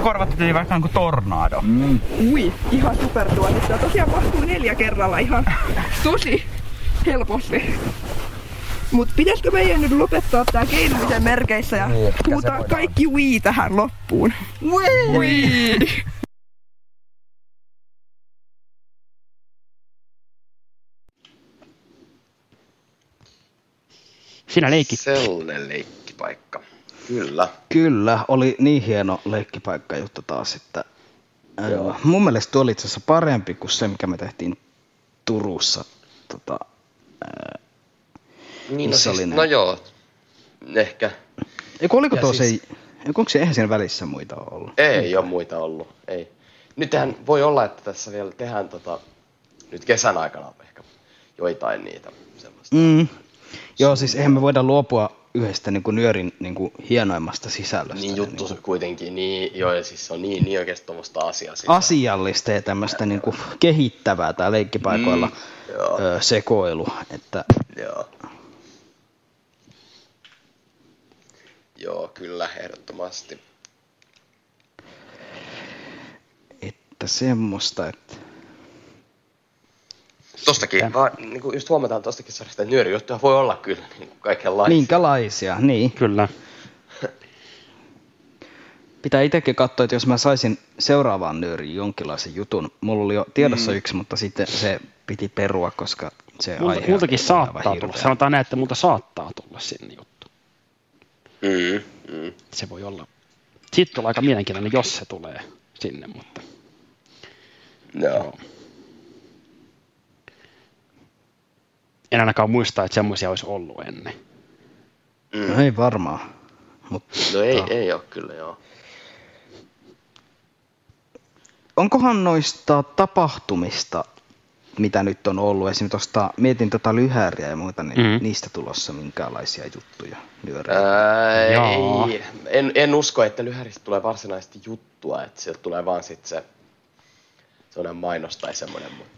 korvat tuli vaikka niinku tornado. Mm. Ui, ihan supertuotista. Ja tosiaan mahtuu neljä kerralla ihan tosi helposti. Mut pitäisikö meidän nyt lopettaa tää keinumisen merkeissä ja Niin, huutaa kaikki Wii tähän loppuun? Wii! Wii! Siinä leikit. Sellainen leikkipaikka. Kyllä. Kyllä, oli niin hieno leikkipaikka juttu taas, että Joo. mun mielestä tuo oli itse asiassa parempi kuin se, mikä me tehtiin Turussa. Tota, ää, Niin, no, siis, ne? no joo, ehkä. eiku, oliko Ja tuo siis- se, eiku, onko se, eihän siinä välissä muita ollut? Ei ole muita ollut, ei. Nythän voi olla, että tässä vielä tehdään tota, nyt kesän aikana ehkä joitain niitä semmoista. Mm. Joo, siis eihän me voida luopua yhdestä niin kuin Nyörin niin kuin hienoimmasta sisällöstä. Niin juttu niin kuin kuitenkin, niin, joo, ja siis se on niin, niin oikeasti tuommoista asiaa. Siis, asiallista ja tämmöistä niin kuin kehittävää tämä leikkipaikoilla Mm, joo. ö, sekoilu. Että Joo. Joo, kyllä, ehdottomasti. että semmoista, että Tostakin, Että- vaan, niin kuin just huomataan tostakin sarjasta, että nyörijuttuja voi olla kyllä niin kuin kaikenlaisia. minkälaisia, niin. Kyllä. Pitää itsekin katsoa, että jos mä saisin seuraavaan nyöriin jonkinlaisen jutun. Mulla oli jo tiedossa mm. yksi, mutta sitten se piti perua, koska se Multa, aihe multakin saattaa tulla. hirveä. Sanotaan näin, että multa saattaa tulla sinne juttu. Mm, mm. Se voi olla. Sitten tulee aika mielenkiintoinen, jos se tulee sinne, mutta Joo. En ainakaan muista, että semmoisia olisi ollut ennen. Mm. No ei varmaan. Mutta No ei, ei ole kyllä, joo. onkohan noista tapahtumista, mitä nyt on ollut, esimerkiksi tuosta, mietin tota lyhääriä ja muuta, niin Mhm. mm. niistä tulossa minkälaisia juttuja? Ää, ei, en, en usko, että lyhäristä tulee varsinaisesti juttua, että sieltä tulee vaan sit se sellainen mainos tai semmoinen, mutta tota,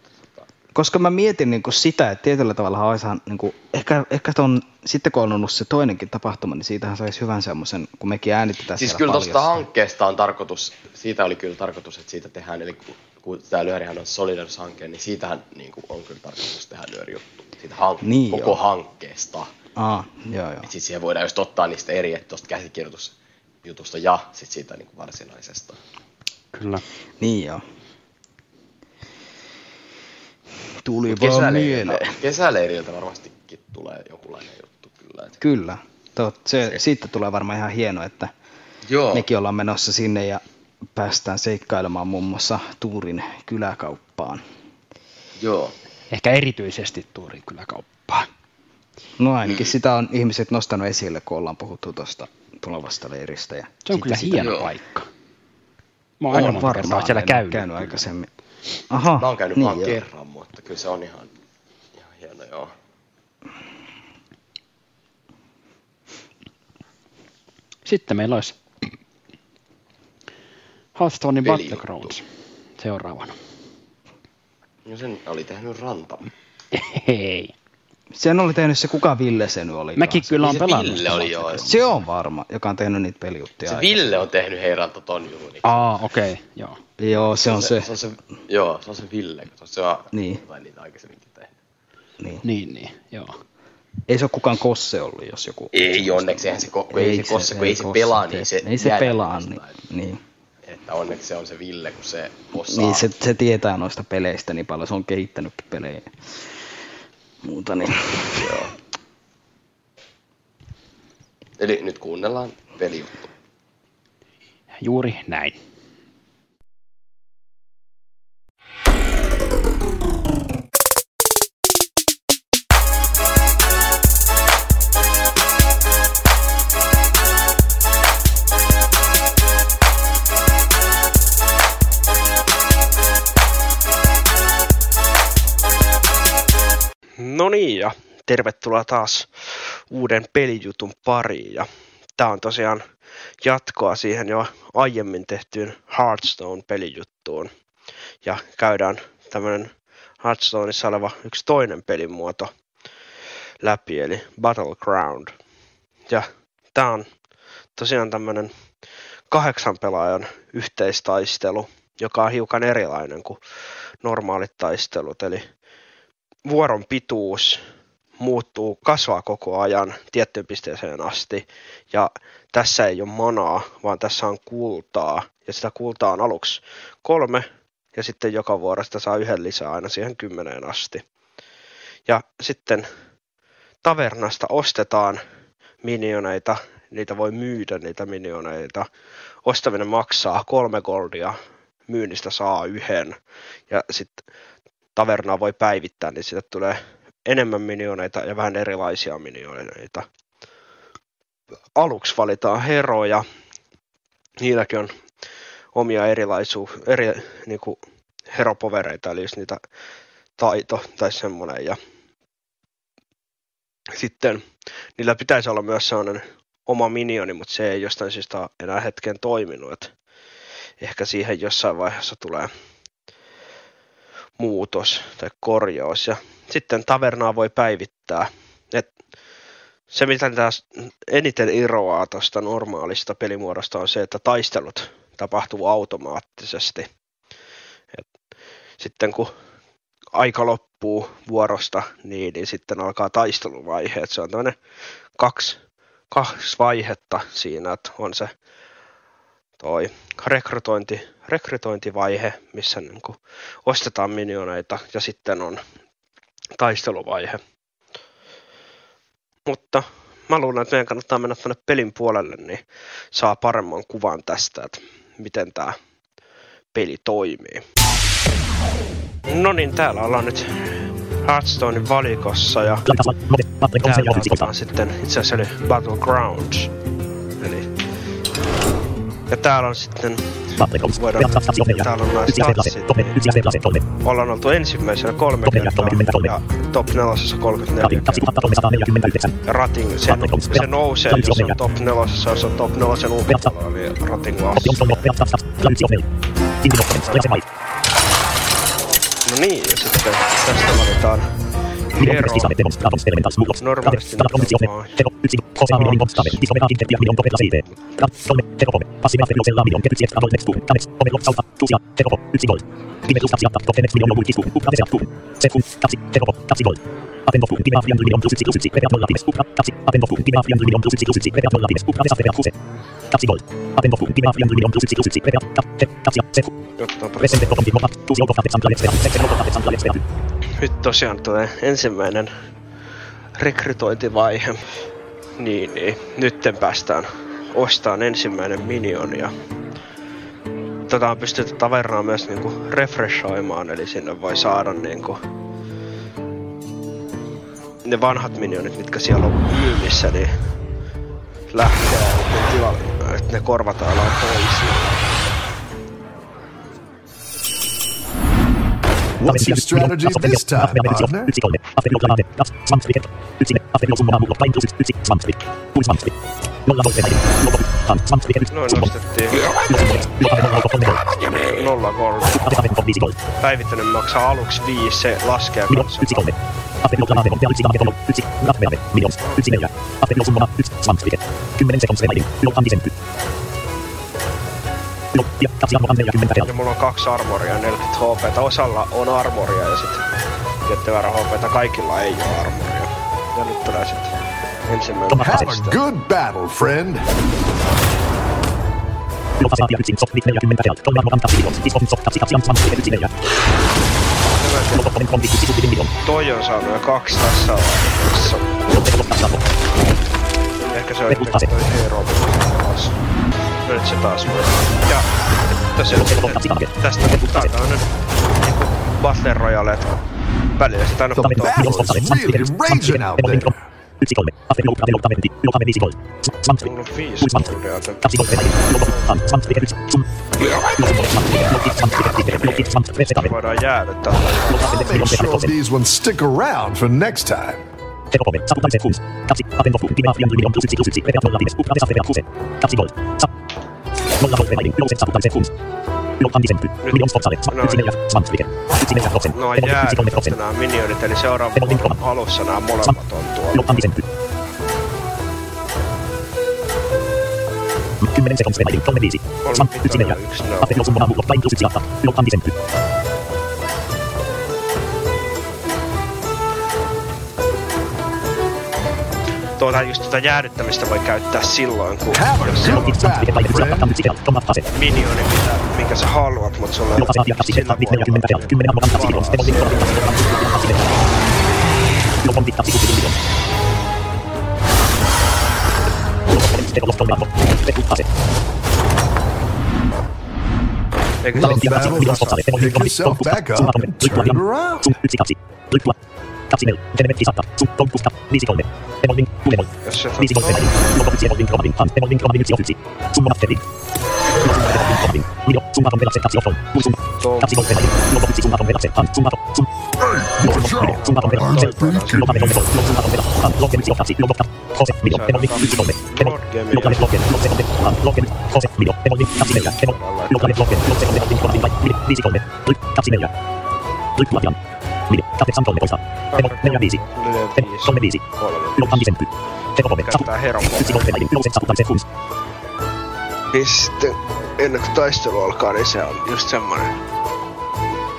Koska mä mietin niin kuin sitä, että tietyllä tavalla olisihan, niin kuin, ehkä, ehkä ton, sitten kun on ollut se toinenkin tapahtuma, niin siitähän saisi hyvän semmoisen, kun mekin äänitetään Siis siellä kyllä tuosta hankkeesta on tarkoitus, siitä oli kyllä tarkoitus, että siitä tehdään, eli kun, kun tämä lyörihän on Solidarus-hanke, niin siitähän niin kuin, on kyllä tarkoitus tehdä lyörijuttu. Siitä hank- Niin, koko joo. hankkeesta. Aa, joo, joo. Sitten siihen voidaan just ottaa niistä eri, että tuosta käsikirjoitusjutusta ja sitten siitä niin kuin varsinaisesta. Kyllä. Niin joo. Tuli vaan Kesäleiriltä, mieleen. kesäleiriltä varmastikin tulee jonkunlainen juttu kyllä. Että. Kyllä. Tot, se, siitä tulee varmaan ihan hieno, että Joo, mekin ollaan menossa sinne ja päästään seikkailemaan muun muassa Tuurin kyläkauppaan. joo. Ehkä erityisesti Tuurin kyläkauppaa. No ainakin mm. sitä on ihmiset nostanut esille, kun ollaan puhuttu tuosta tulevasta leiristä. Ja Se on kyllä sitä- hieno Joo. paikka. Mä oon kertaa varmaan siellä käynyt. käynyt aikaisemmin. Aha, Mä oon käynyt niin vaan joo. kerran, mutta kyllä se on ihan, ihan hieno, joo. Sitten meillä olisi Hearthstonein Pelijuttu. Battlegrounds seuraavana. No sen oli tehnyt Ranta. Hei. Sen oli tehnyt se, kuka Ville se nyt oli. Mäkin kyllä on Niin se pelannut. Ville oli joo. Se on varma, joka on tehnyt niitä pelijuttuja. Se aikaisemmin. Ville on tehnyt hei Ranta ton jutun. niin Aa, okei, okay, joo. Joo, se on se. se, on se, joo, se on se Ville, kun se on Niin. jotain niitä aikaisemminkin tehnyt. Niin. Niin, niin, joo. Ei se ole kukaan kosse ollut, jos joku... Ei onneksi, eihän se, ko- ei, se kosse, kun ei se kosse pelaa, niin se Ei se pelaa, niin, että- niin. Että onneksi se on se Ville, kun se osaa. Niin, se, se tietää noista peleistä niin paljon, se on kehittänytkin pelejä. Muuta niin. Joo. Eli nyt kuunnellaan pelijuttu. Juuri näin. Tervetuloa taas uuden pelijutun pariin. Ja tää on tosiaan jatkoa siihen jo aiemmin tehtyyn Hearthstone-pelijuttuun. Ja käydään tämmönen Hearthstoneissa oleva yksi toinen pelimuoto läpi, eli Battleground. Ja tää on tosiaan tämmönen kahdeksan pelaajan yhteistaistelu, joka on hiukan erilainen kuin normaalit taistelut. Eli vuoron pituus muuttuu, kasvaa koko ajan tiettyyn pisteeseen asti. Ja tässä ei ole manaa, vaan tässä on kultaa. Ja sitä kultaa on aluksi kolme, ja sitten joka vuorosta saa yhden lisää aina siihen kymmeneen asti. Ja sitten tavernasta ostetaan minioneita, niitä voi myydä niitä minioneita. Ostaminen maksaa kolme goldia, myynnistä saa yhden. Ja sitten tavernaa voi päivittää, niin siitä tulee enemmän minioneita ja vähän erilaisia minioneita. Aluksi valitaan heroja. Niilläkin on omia erilaisuus, eri niin kuin heropovereita, eli jos niitä taito tai semmoinen. Ja sitten niillä pitäisi olla myös sellainen oma minioni, mutta se ei jostain syystä enää hetken toiminut. Ehkä siihen jossain vaiheessa tulee muutos tai korjaus. Ja sitten tavernaa voi päivittää. Et se, mitä taas eniten eroaa tuosta normaalista pelimuodosta on se, että taistelut tapahtuu automaattisesti. Et sitten kun aika loppuu vuorosta, niin, niin sitten alkaa taisteluvaihe. Et se on tämmöinen kaksi, kaksi vaihetta siinä, että on se toi rekrytointi, rekrytointivaihe, missä niin kuin ostetaan minioneita ja sitten on taisteluvaihe. Mutta mä luulen, että meidän kannattaa mennä tuonne pelin puolelle, niin saa paremman kuvan tästä, että miten tämä peli toimii. No niin, täällä ollaan nyt Hearthstonein valikossa ja täällä sitten itse asiassa oli Battlegrounds. Eli ja täällä on sitten voidaan, täällä on. Ollaan oltu ensimmäisenä kolme kertaa. ja top nelosessa 34 ja rating, se, se nousee, jos on top nelosessa, jos on top nelosen ulkopuolella, niin rating laskee. No niin, ja sitten tästä valitaan Vero. Normaalisti Apendo fu, gime afrian milion plus yci plus yci, prepeat nolla times, upra, tapsi, apendo fu, gime afrian milion plus yci plus yci, prepeat nolla times, upra, desafreat huse. Tapsi gold. Apendo fu, gime afrian milion plus yci plus yci, prepeat, tap, tep, tapsia, sefu. Presente, totom, digmo, pat, tusi, ogo, fate, sampla, lexfera, sexe, ogo, fate, sampla, lexfera. Nyt tosiaan tulee ensimmäinen rekrytointivaihe. Niin, niin. Nytten päästään ostamaan ensimmäinen minion ja tota on pystytty tavernaa myös niinku refreshoimaan, eli sinne voi saada niinku ne vanhat minionit, mitkä siellä on myynnissä, niin lähtee ne tilalle, että ne korvataan jollain What's your strategy this time, partner? Noin nostettiin. Nolla kolme. Päivittäinen maksaa aluksi viisi, se laskee kanssa. Ja mulla on kaksi armoria, 40 HP. Osalla on armoria ja sitten tietty verran HP. Kaikilla ei ole armoria. Ja nyt tulee sitten ensimmäinen Have a good battle, friend. Toi on saanut jo kaksi tässä vaiheessa. Ehkä se on toi hero. Nyt se taas voi. Ja tosiaan tästä tää on nyt niinku Battle Royale, että välillä sitä aina putoaa pois. Really raging out there. Mulla on viisi goldia, joten voidaan jäädyttää. Make sure these ones stick around for next time. No on jäädytetty nämä minionit, eli seuraavan alussa nämä molemmat on tuolla. 10 sekuntia revailin. 3 5. Svan. 1 4. Ape no summa muut. Vain plus 1 jatta. Tuota just tätä jäädyttämistä voi käyttää silloin, kun jos se on Log svan. Liike paine 1 jatta. Kantit sikäl. Tomat ase. minioni, mitä, minkä sä haluat, mutta sulla Log asia jatta. Sillä 40 real. 10 ammo kantaa silloin. Demon link. Demon link. Log on ase. Eikö se ole Tabs email. Generate is app. Sub. Tom pusta. Lisi kolde. Evolving. Ulemol. Lisi kolde. Logo pizzi evolving romarin. Pan. Evolving romarin pizzi offici. Sum monaf tebig. Miro. Sum atom relapse. Tabs ofron. Usum. Tabs kolde. Logo pizzi sum atom relapse. Pan. Sum atom. Sum. Sum atom relapse. Logo atom relapse. Sum atom relapse. Pan. Logo pizzi offici. Logo tab. Jose. Miro. Evolving. Pizzi kolde. Logo atom relapse. Logo kolde. Pan. Logo Jose. Miro. Evolving. Tabs email. Evolving. Logo atom relapse. Logo kolde. Evolving romarin. Pizzi kolde. Tabs email. Tabs email. Mili. Kahdeksan kolmetoista. Demon. Neljä viisi. Kolme viisi. Log antisempty. Teko kolme. Sapu. Käyttää Yksi kolme välin. Iloisen saputamisen kunst. Niin sitten ennen kuin taistelu alkaa, niin se on just semmonen.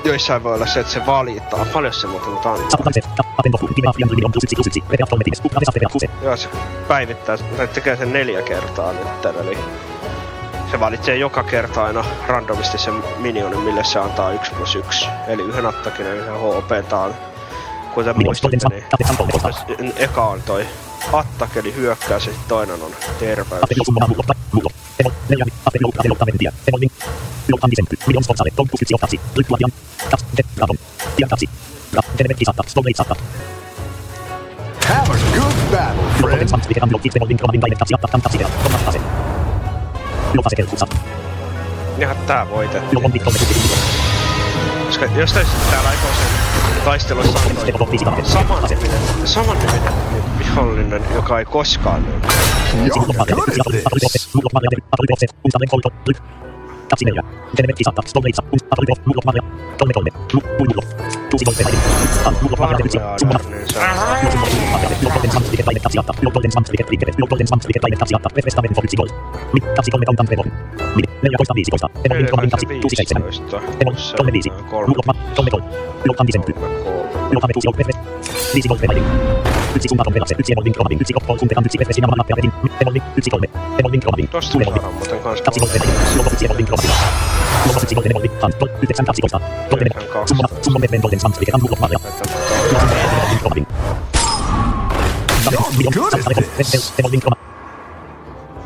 Joissain voi olla se, että se valittaa. Paljon se muuten antaa. Saputamisen. Apen loppuun. Kiva fian yli on plus yksi plus yksi. Kolme tiimes. Joo, se päivittää, tai tekee sen neljä kertaa nyt, eli se valitsee joka kerta aina randomisti sen minionin, mille se antaa 1 plus 1. Eli yhden attakin ja yhden HP taan. Kuten muistatte, niin eka on toi attak, eli hyökkäys, ja toinen on terveys. Have a good battle, friend. Kelkuusa. Ihan tää voitettiin. Kolme kuusi. Koska jos tässä täällä aikoisen taistelussa on saman niminen, saman niminen vihollinen, joka ei koskaan niin Acimeria. Generek i Santa. Stolnej Santa. Ust. Atolidow. Luglow. Maria. Tolne Tolne. Lug. Bój Luglow. Tu si Dolce. Stan. Luglow. Maria. Decyzja. Summa. Luglow. Maria. Luglow. Golden Sand. Wicket. Tajnet. Taciata. Luglow. Golden Sand. Wicket. Wicket. Luglow. Golden Sand. Wicket. Tajnet. Taciata. Wefesta. Men. Forci. Gol. Mit. Taci. Kolme. Kauntan. Trevor. Mit. Neljä toista viisitoista. Emon. Mit. Kolme. Taci. Tuusi seitsemän. Emon. Kolme viisi. Luglow. Tolne Gol. Luglow. Kolme. Kolme. Luglow. Kolme. Tuusi. Gol. Wefesta. Viisi. Gol. Vevailing. Toż słyszałem, bo ten koleś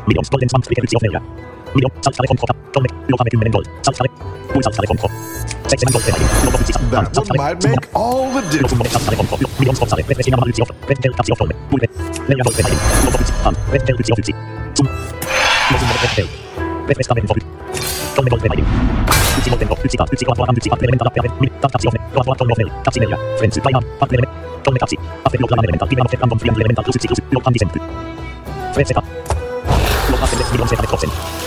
Milions, golden sum, Yksi koppol suntekan. Yksi refresi naman nappia vedin. Emon link. Yksi kolme. Emon link romadin. Tosta Tulemon link. saadaan muuten kans Kaksi gol välin. Logo yksi emon link romadin. Logo yksi gol emon link. Han. Gol. Yhdeksän kaksitoista. Gol Yhdeksän kaksi. Summa. Summa metren golden svansliket. Han. Mullot marja. että tota, You're good at this. Million golden svansliket yksi neljä. Million salskale konko.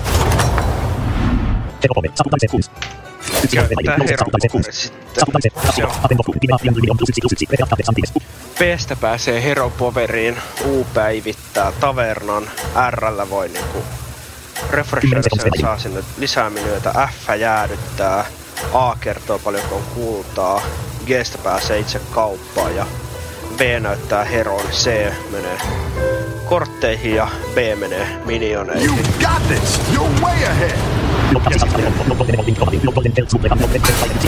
kolme. Yksi kolme, plus yksi, plus yksi. P-stä pääsee Hero Poveriin, U päivittää tavernan, R voi niinku refresher sen saa sinne lisää minuita, F jäädyttää, A kertoo paljonko on kultaa, G-stä pääsee itse kauppaan ja V näyttää Heron, C menee kortteihin ja B menee minioneihin. You got this. You're way ahead. Log golden link romadin. Log golden telt suutleka. Log red telt paine yksi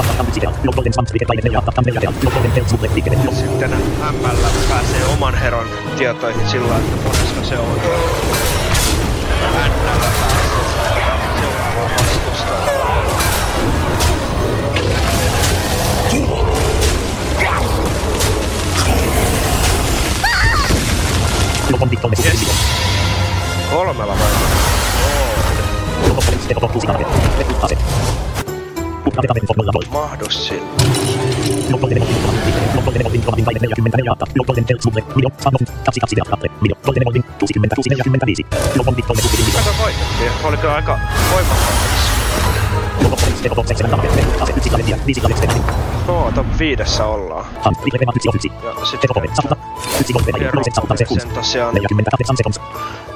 jatkaa yksi kealt. Log golden svansliket paine neljä jatkaa se. Ja kolme. No, viidessä ollaan. Tosiaan...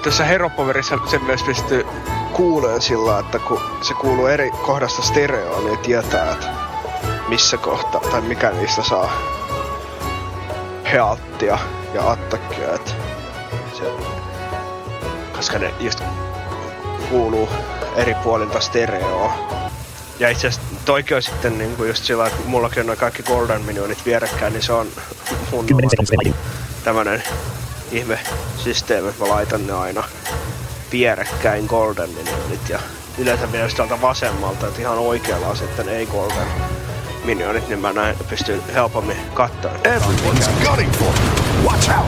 Tässä Heropoverissa sen myös pystyy kuuleen sillä, että kun se kuuluu eri kohdasta stereoon, niin tietää, että missä kohta tai mikä niistä saa healttia ja että se, koska ne just kuuluu eri puolilta stereoa. Ja itse asiassa toikin on sitten niinku just sillä, että mullakin on noin kaikki Golden Minionit vierekkäin, niin se on mun tämmönen ihme systeemi, että mä laitan ne aina vierekkäin Golden Minionit ja yleensä myös täältä vasemmalta, että ihan oikealla on sitten ei Golden Minionit, niin mä näin pystyn helpommin katsoa. Everyone's gunning for it. Watch out!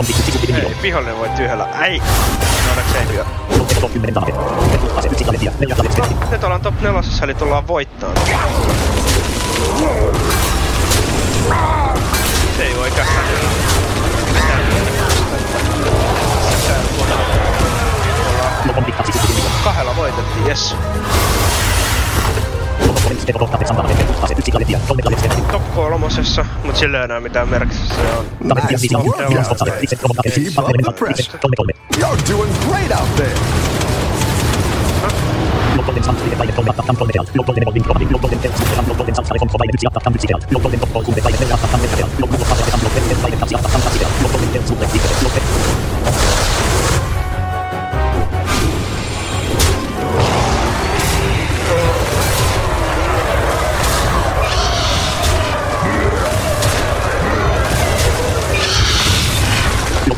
Ei, vihollinen voi tyhjällä. Äi! Onneksi ei hyö. Nyt ollaan top nelosessa, eli tullaan voittaa. Se ei oikeastaan mitään Kahdella voitettiin, jes. Top kolmosessa, mut sillä ei enää mitään merkitystä se on. Nice work out there. Keep up the pressure. You're doing great out there. Oo, se ei.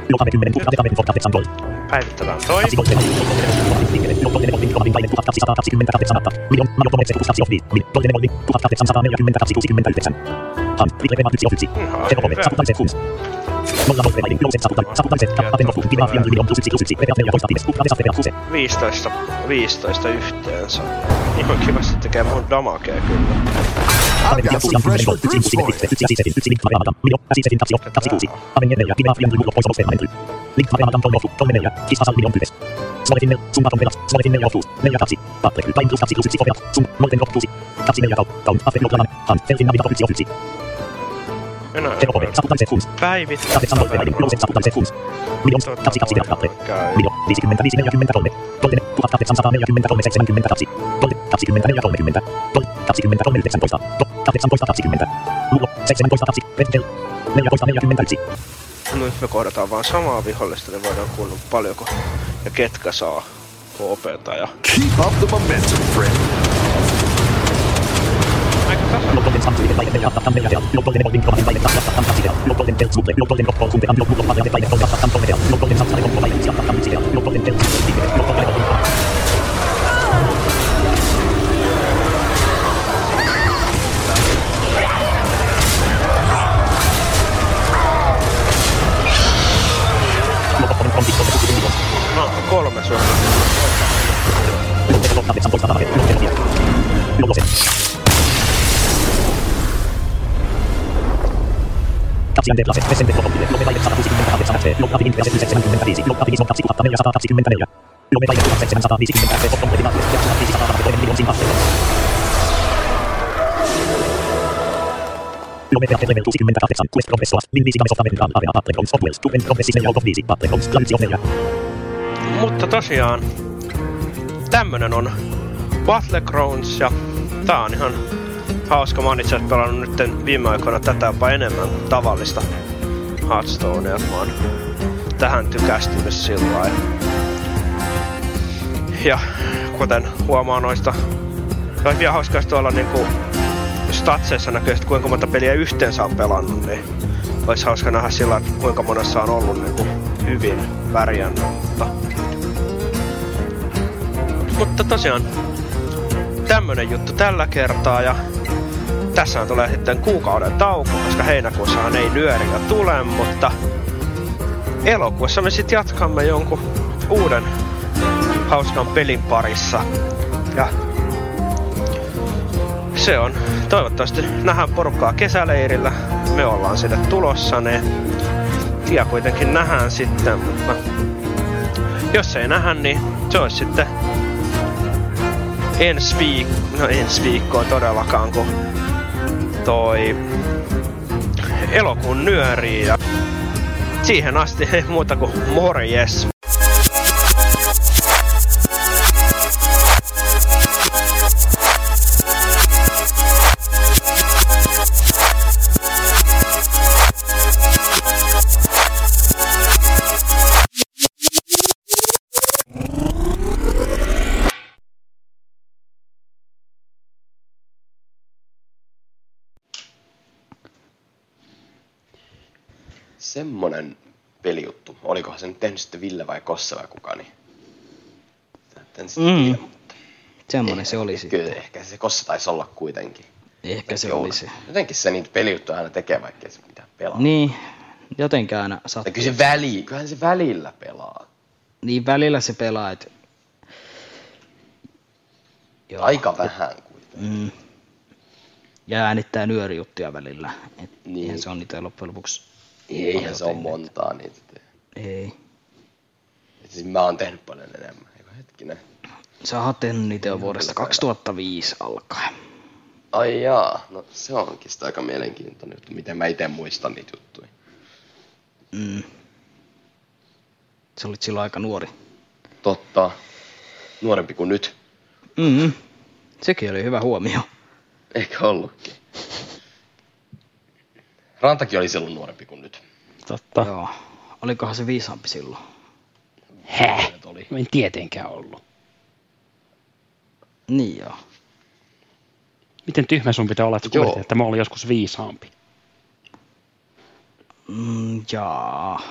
really pulled their weight. Päivitetään toi. Ihan 15, 15 yhteensä. Ihan kivasti tekee mun damagea kyllä. I've got some fresh recruits for you. Link ma tam tolmofu, tolmeneja, kista salminion pytes. Smolefinne, summa tompelas, smolefinne johtuus, neljä kaksi, papprekry, pain plus kaksi plus yksi fofiat, sum, molten rock plus, kaksi neljä kau, kaun, affekio planan, han, felfin navita yksi of yksi. Kenopove, saputamiset huns. Päivit. Kate sanoi peräilin, nouset saputamiset huns. Miljon, kaksi kaksi vielä kappale. Miljo, viisikymmentä viisi neljäkymmentä kolme. Toltene, tuhat kahdeksansataa neljäkymmentä kolme seitsemänkymmentä kaksi. Tolte, kaksikymmentä neljä kolmekymmentä. Tolte, Enää päivittää. Käy. No nyt me kohdataan vaan samaa vihollista, niin voidaan kuunnella paljonko ja ketkä saa HPtä ja Keep up the momentum, friend. No, kolme Mutta tosiaan, tämmönen on Battlegrounds ja tää on ihan hauska. Mä oon itse pelannut nyt viime aikoina tätä jopa enemmän kuin tavallista Hearthstonea. Mä oon tähän tykästynyt sillä lailla. Ja kuten huomaa noista, olisi vielä hauskaa tuolla niinku statseissa näkyy, että kuinka monta peliä yhteensä on pelannut, niin olisi hauska nähdä sillä, kuinka monessa on ollut niinku hyvin pärjännyt. Mutta, mutta tosiaan tämmönen juttu tällä kertaa ja tässä tulee sitten kuukauden tauko, koska heinäkuussahan ei nyöriä tule, mutta elokuussa me sitten jatkamme jonkun uuden hauskan pelin parissa. Ja se on. Toivottavasti nähdään porukkaa kesäleirillä. Me ollaan sinne tulossa, ne tie kuitenkin nähdään sitten, mutta jos ei nähdä, niin se olisi sitten ensi viikko, no ensi viikkoa todellakaan, kun toi elokuun nyörii ja siihen asti ei muuta kuin morjes. Semmonen pelijuttu. Olikohan se nyt tehnyt sitten Ville vai Kossa vai kuka, niin en sitten Mm. tiedä, mutta Semmonen se oli sitten. kyllä ehkä se Kossa taisi olla kuitenkin. Ehkä se oli se. Jotenkin se niitä pelijuttuja aina tekee, vaikka ei se mitään pelaa. Niin, jotenkin aina sattuu. kyllä se väli, kyllähän se välillä pelaa. Niin välillä se pelaa, et... Joo. Aika vähän kuitenkin. Mm. Ja äänittää nyörijuttuja välillä. Et Niin. Se on niitä loppujen lopuksi. Eihän paljon se tehnyt. montaa niitä. Ei. Et Siis mä oon tehnyt paljon enemmän. Eikö hetkinen. Sä oot tehnyt niitä jo vuodesta 2005 alkaen. Ai jaa, no se onkin sitä aika mielenkiintoinen juttu, miten mä itse muistan niitä juttuja. Mm. Sä olit silloin aika nuori. Totta. Nuorempi kuin nyt. Mm. Sekin oli hyvä huomio. Eikä ollutkin. Rantakin oli silloin nuorempi kuin nyt. Totta. Joo. Olikohan se viisaampi silloin? Häh? Oli. En tietenkään ollut. Niin joo. Miten tyhmä sun pitää olla, että Joo. kuulit, että mä olin joskus viisaampi? Mm, jaa.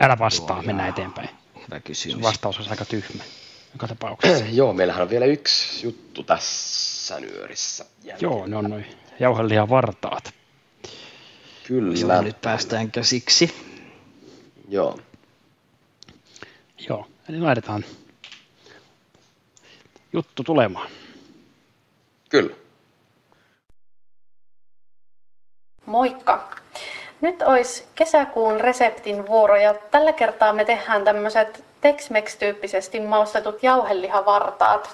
Älä vastaa, Joo, mennään jaa. eteenpäin. Hyvä Sun kysymys. vastaus olisi aika tyhmä. Joka tapauksessa. Joo, meillähän on vielä yksi juttu tässä nyörissä. Joo, ne on noin jauhelihan vartaat. Kyllä. Joo, nyt päästään käsiksi. Joo. Joo, eli laitetaan juttu tulemaan. Kyllä. Moikka! Nyt olisi kesäkuun reseptin vuoro ja tällä kertaa me tehdään tämmöiset Tex-Mex-tyyppisesti maustetut jauhelihavartaat.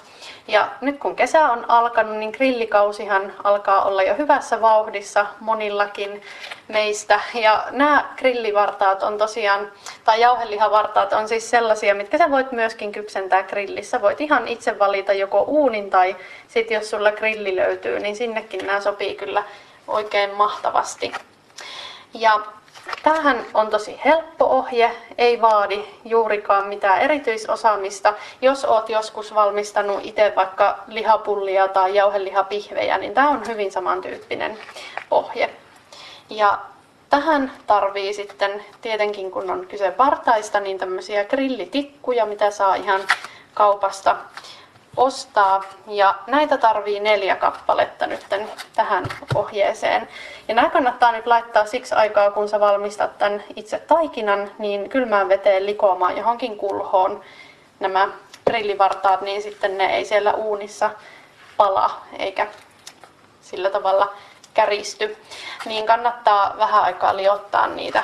Ja nyt kun kesä on alkanut, niin grillikausihan alkaa olla jo hyvässä vauhdissa monillakin meistä. Ja nämä grillivartaat on tosiaan, tai jauhelihavartaat on siis sellaisia, mitkä sä voit myöskin kypsentää grillissä. Voit ihan itse valita joko uunin tai sitten jos sulla grilli löytyy, niin sinnekin nämä sopii kyllä oikein mahtavasti. Ja tämähän on tosi helppo ohje, ei vaadi juurikaan mitään erityisosaamista. Jos oot joskus valmistanut itse vaikka lihapullia tai jauhelihapihvejä, niin tämä on hyvin samantyyppinen ohje. Ja tähän tarvii sitten tietenkin, kun on kyse vartaista, niin tämmöisiä grillitikkuja, mitä saa ihan kaupasta ostaa. Ja näitä tarvii neljä kappaletta nyt tähän ohjeeseen. Ja nämä kannattaa nyt laittaa siksi aikaa, kun sä valmistat tämän itse taikinan, niin kylmään veteen likoamaan johonkin kulhoon nämä grillivartaat, niin sitten ne ei siellä uunissa pala eikä sillä tavalla käristy. Niin kannattaa vähän aikaa liottaa niitä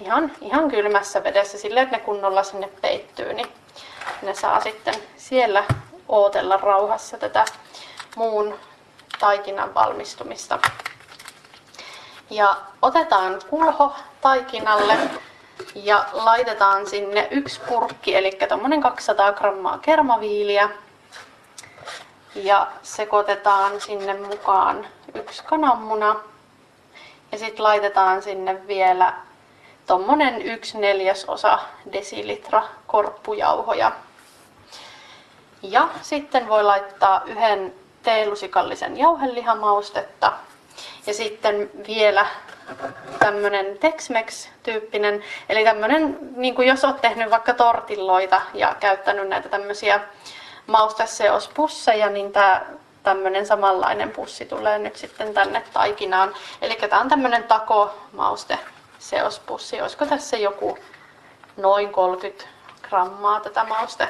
ihan, ihan kylmässä vedessä silleen, että ne kunnolla sinne peittyy, niin ne saa sitten siellä ootella rauhassa tätä muun taikinan valmistumista. Ja otetaan kulho taikinalle ja laitetaan sinne yksi purkki, eli tuommoinen 200 grammaa kermaviiliä. Ja sekoitetaan sinne mukaan yksi kananmuna. Ja sitten laitetaan sinne vielä tuommoinen yksi neljäsosa desilitra korppujauhoja. Ja sitten voi laittaa yhden teelusikallisen jauhelihamaustetta ja sitten vielä tämmöinen Tex-Mex-tyyppinen, eli tämmöinen, niin kuin jos olet tehnyt vaikka tortilloita ja käyttänyt näitä tämmöisiä mausteseospusseja, niin tämä tämmöinen samanlainen pussi tulee nyt sitten tänne taikinaan. Eli tämä on tämmöinen tako-mauste seospussi. Olisiko tässä joku noin 30 grammaa tätä mauste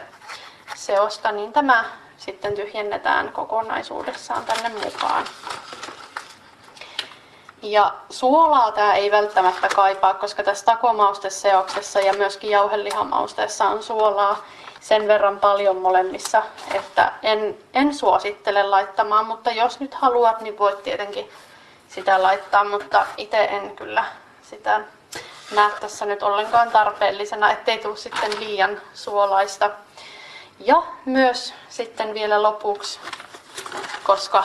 seosta, niin tämä sitten tyhjennetään kokonaisuudessaan tänne mukaan. Ja suolaa tämä ei välttämättä kaipaa, koska tässä takomausteseoksessa ja myöskin jauhelihamausteessa on suolaa sen verran paljon molemmissa, että en, en suosittele laittamaan, mutta jos nyt haluat, niin voit tietenkin sitä laittaa, mutta itse en kyllä sitä näe tässä nyt ollenkaan tarpeellisena, ettei tule sitten liian suolaista. Ja myös sitten vielä lopuksi, koska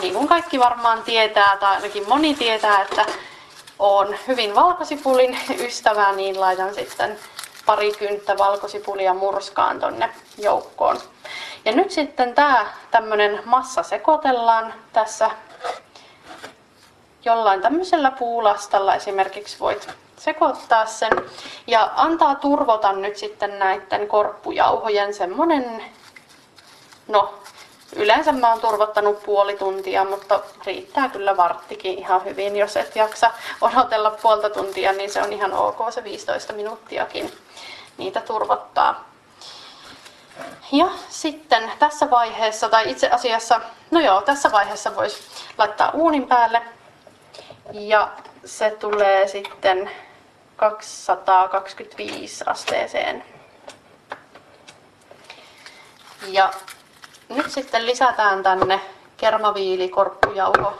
niin kuin kaikki varmaan tietää, tai ainakin moni tietää, että on hyvin valkosipulin ystävä, niin laitan sitten pari kynttä valkosipulia murskaan tonne joukkoon. Ja nyt sitten tämä tämmöinen massa sekoitellaan tässä jollain tämmöisellä puulastalla esimerkiksi voit sekoittaa sen ja antaa turvota nyt sitten näiden korppujauhojen semmonen, no yleensä mä oon turvottanut puoli tuntia, mutta riittää kyllä varttikin ihan hyvin. Jos et jaksa odotella puolta tuntia, niin se on ihan ok se 15 minuuttiakin niitä turvottaa. Ja sitten tässä vaiheessa, tai itse asiassa, no joo, tässä vaiheessa voisi laittaa uunin päälle. Ja se tulee sitten 225 asteeseen. Ja nyt sitten lisätään tänne kermaviili, korppujauho,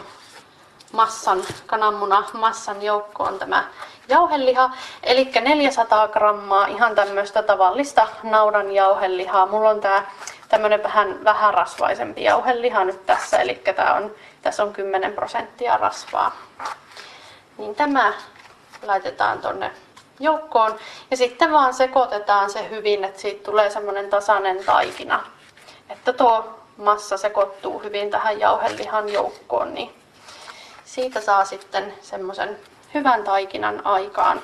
massan, kananmuna massan joukkoon tämä jauheliha, eli 400 grammaa ihan tämmöistä tavallista naudan jauhelihaa. Mulla on tää tämmönen vähän, vähän rasvaisempi jauheliha nyt tässä, eli tää on, tässä on 10 prosenttia rasvaa. Niin tämä laitetaan tonne joukkoon ja sitten vaan sekoitetaan se hyvin, että siitä tulee semmoinen tasainen taikina. Että tuo massa sekoittuu hyvin tähän jauhelihan joukkoon, niin siitä saa sitten semmoisen hyvän taikinan aikaan.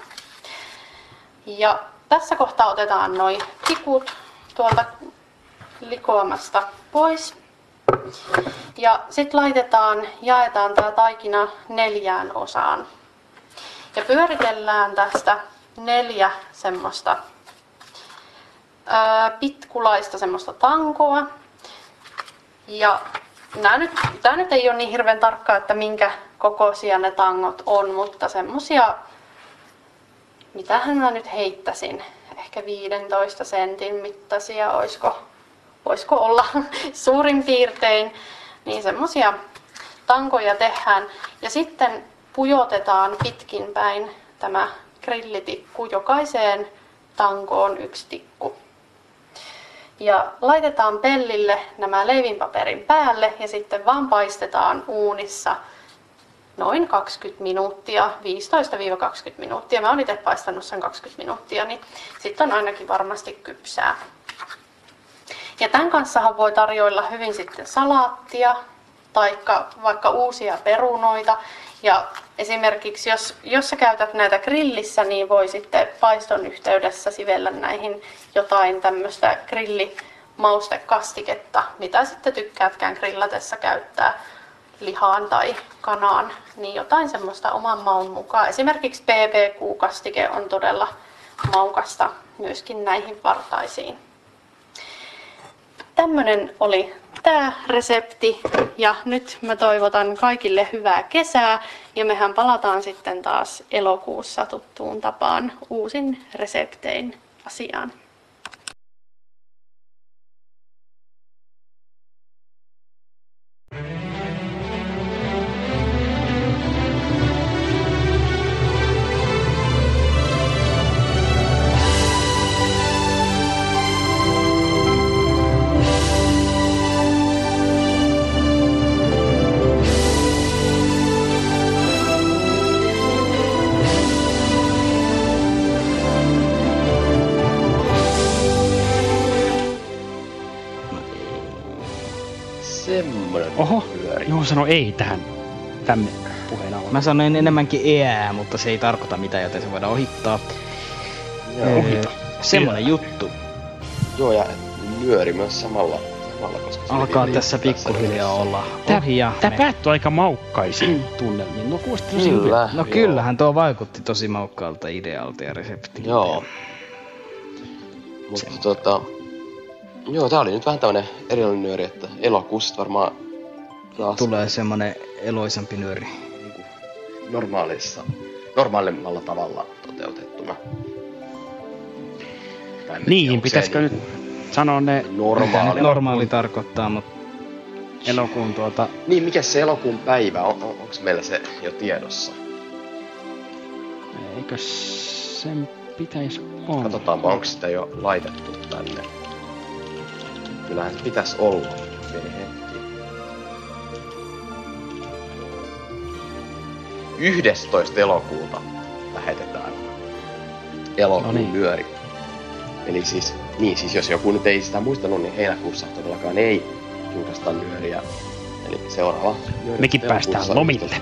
Ja tässä kohtaa otetaan noin tikut tuolta likoamasta pois. Ja sitten laitetaan, jaetaan tämä taikina neljään osaan. Ja pyöritellään tästä neljä semmoista pitkulaista semmoista tankoa. Ja nämä nyt, tämä nyt ei ole niin hirveän tarkkaa, että minkä kokoisia ne tangot on, mutta semmosia, mitähän mä nyt heittäisin, ehkä 15 sentin mittaisia, oisko, voisiko olla suurin piirtein, niin semmosia tankoja tehdään. Ja sitten pujotetaan pitkin päin tämä grillitikku jokaiseen tankoon yksi tikku. Ja laitetaan pellille nämä leivinpaperin päälle ja sitten vaan paistetaan uunissa noin 20 minuuttia, 15-20 minuuttia. Mä oon itse paistanut sen 20 minuuttia, niin sitten on ainakin varmasti kypsää. Ja tämän kanssa voi tarjoilla hyvin sitten salaattia tai vaikka uusia perunoita. Ja esimerkiksi jos, jos sä käytät näitä grillissä, niin voi sitten paiston yhteydessä sivellä näihin jotain tämmöistä grillimaustekastiketta, mitä sitten tykkäätkään grillatessa käyttää lihaan tai kanaan, niin jotain semmoista oman maun mukaan. Esimerkiksi PPQ-kastike on todella maukasta myöskin näihin vartaisiin. Tämmönen oli tämä resepti ja nyt mä toivotan kaikille hyvää kesää ja mehän palataan sitten taas elokuussa tuttuun tapaan uusin reseptein asiaan. Juho sanoi ei tähän tämän puheen alla. Mä sanoin enemmänkin eää, mutta se ei tarkoita mitään, joten se voidaan ohittaa. Joo. Ee, Ohita. Semmonen juttu. Joo, ja nyöri myös samalla, samalla koska se Alkaa tässä pikkuhiljaa olla Tää, ohi ja tää me- päättyi aika maukkaisiin tunnelmiin. No kuulosti tosi hyvin. Kyllä. No Joo. kyllähän tuo vaikutti tosi maukkaalta idealta ja reseptiltä. Joo. Mutta tota... Joo, tää oli nyt vähän tämmönen erilainen nyöri, että elokuussa varmaan taas Tulee semmonen eloisampi nyöri. niinku normaalissa, normaalimmalla tavalla toteutettuna. Tiedä, Niin, pitäisikö nyt niinku sanoa ne Normaali. Normaali tarkoittaa, mutta elokuun tuota... Niin, mikä se elokuun päivä on? on onko meillä se jo tiedossa? Eikö sen pitäisi olla? Katsotaanpa, onko sitä jo laitettu tänne. Kyllähän se pitäisi olla. 11. elokuuta lähetetään elokuun No niin. nyöri. Eli siis, niin siis jos joku nyt ei sitä muistanut, niin heinäkuussa todellakaan ei julkaista nyöriä. Eli seuraava nyöri Mekin päästään lomille.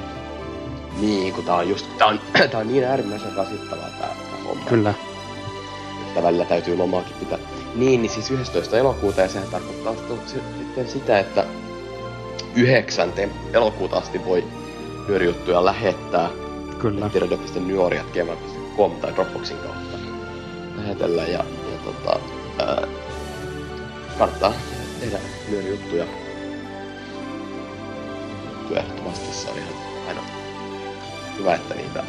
Niin, kun tää on just, tää on, tää on niin äärimmäisen rasittavaa tää, tää homma. Kyllä. Että välillä täytyy lomaakin pitää. Niin, niin siis 11. elokuuta ja sehän tarkoittaa sit- sit- sitten sitä, että 9. elokuuta asti voi nyörijuttuja lähettää Kyllä. tiedode.nyoriat.gmail.com tai Dropboxin kautta lähetellä ja, ja tota, ää, kannattaa tehdä nyörijuttuja. Juttuja Ehdottomasti se on ihan aina hyvä, että niitä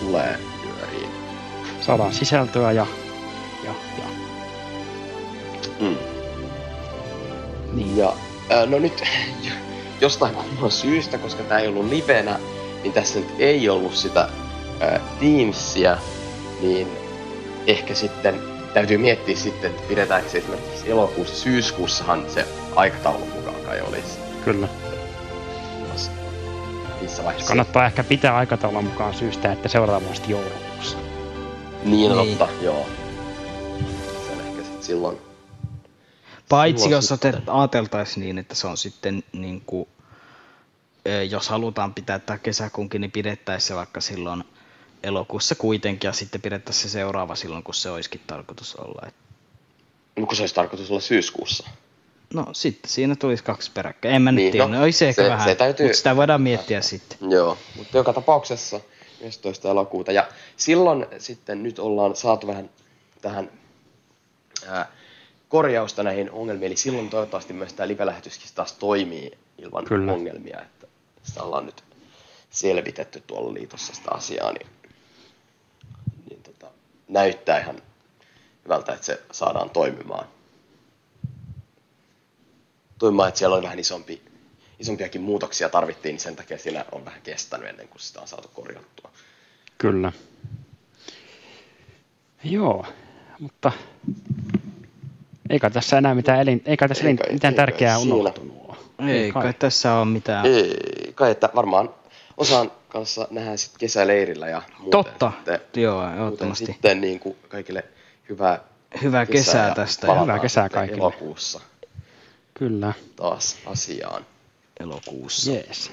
tulee nyöriin. Saadaan sisältöä ja... ja, ja. Mm. Niin. Ja ää, no nyt jostain kumman syystä, koska tämä ei ollut livenä, niin tässä nyt ei ollut sitä ää, Teamsia, niin ehkä sitten täytyy miettiä sitten, että pidetäänkö se esimerkiksi elokuussa, syyskuussahan se aikataulu mukaan kai olisi. Kyllä. Missä vaiheessa? Kannattaa ehkä pitää aikataulun mukaan syystä, että seuraavasti joulukuussa. Niin, Niin. totta, joo. Se on ehkä sitten silloin. Paitsi jos sitten. ajateltaisiin niin, että se on sitten niin kuin, jos halutaan pitää tämä kesäkuunkin, niin pidettäisiin se vaikka silloin elokuussa kuitenkin ja sitten pidettäisiin se seuraava silloin, kun se olisikin tarkoitus olla. No, kun se olisi tarkoitus olla syyskuussa. no sitten siinä tulisi kaksi peräkkäin. En mä Niin, nyt tiedä, no, no, olisi ehkä se- vähän, se täytyy- mutta sitä voidaan miettiä sitten. Joo, mutta joka tapauksessa 11. elokuuta. Ja silloin sitten nyt ollaan saatu vähän tähän ää, korjausta näihin ongelmiin. Eli silloin toivottavasti myös tämä live-lähetyskin taas toimii ilman Kyllä. ongelmia. Että sitä ollaan nyt selvitetty tuolla liitossa sitä asiaa, niin, niin tota, näyttää ihan hyvältä, että se saadaan toimimaan. Toimimaan, että siellä on vähän isompi, isompiakin muutoksia tarvittiin, niin sen takia siinä on vähän kestänyt ennen kuin sitä on saatu korjattua. Kyllä. Joo, mutta eikä tässä enää mitään, elin, eikä tässä Eikä- mitään eikä tärkeää siinä. unohtunut. ole. Ei kai tässä on mitään. Ei, kai että varmaan osaan kanssa nähdään sitten kesäleirillä ja muuten Totta, sitten, joo, ehdottomasti. sitten niin kuin kaikille hyvää Hyvää kesää ja tästä. palataan Hyvää kesää kaikille. Elokuussa Kyllä, taas asiaan. Elokuussa. jees.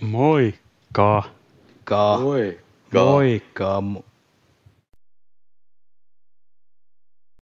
Moikka! Ka. Moi. Moikka. Mo-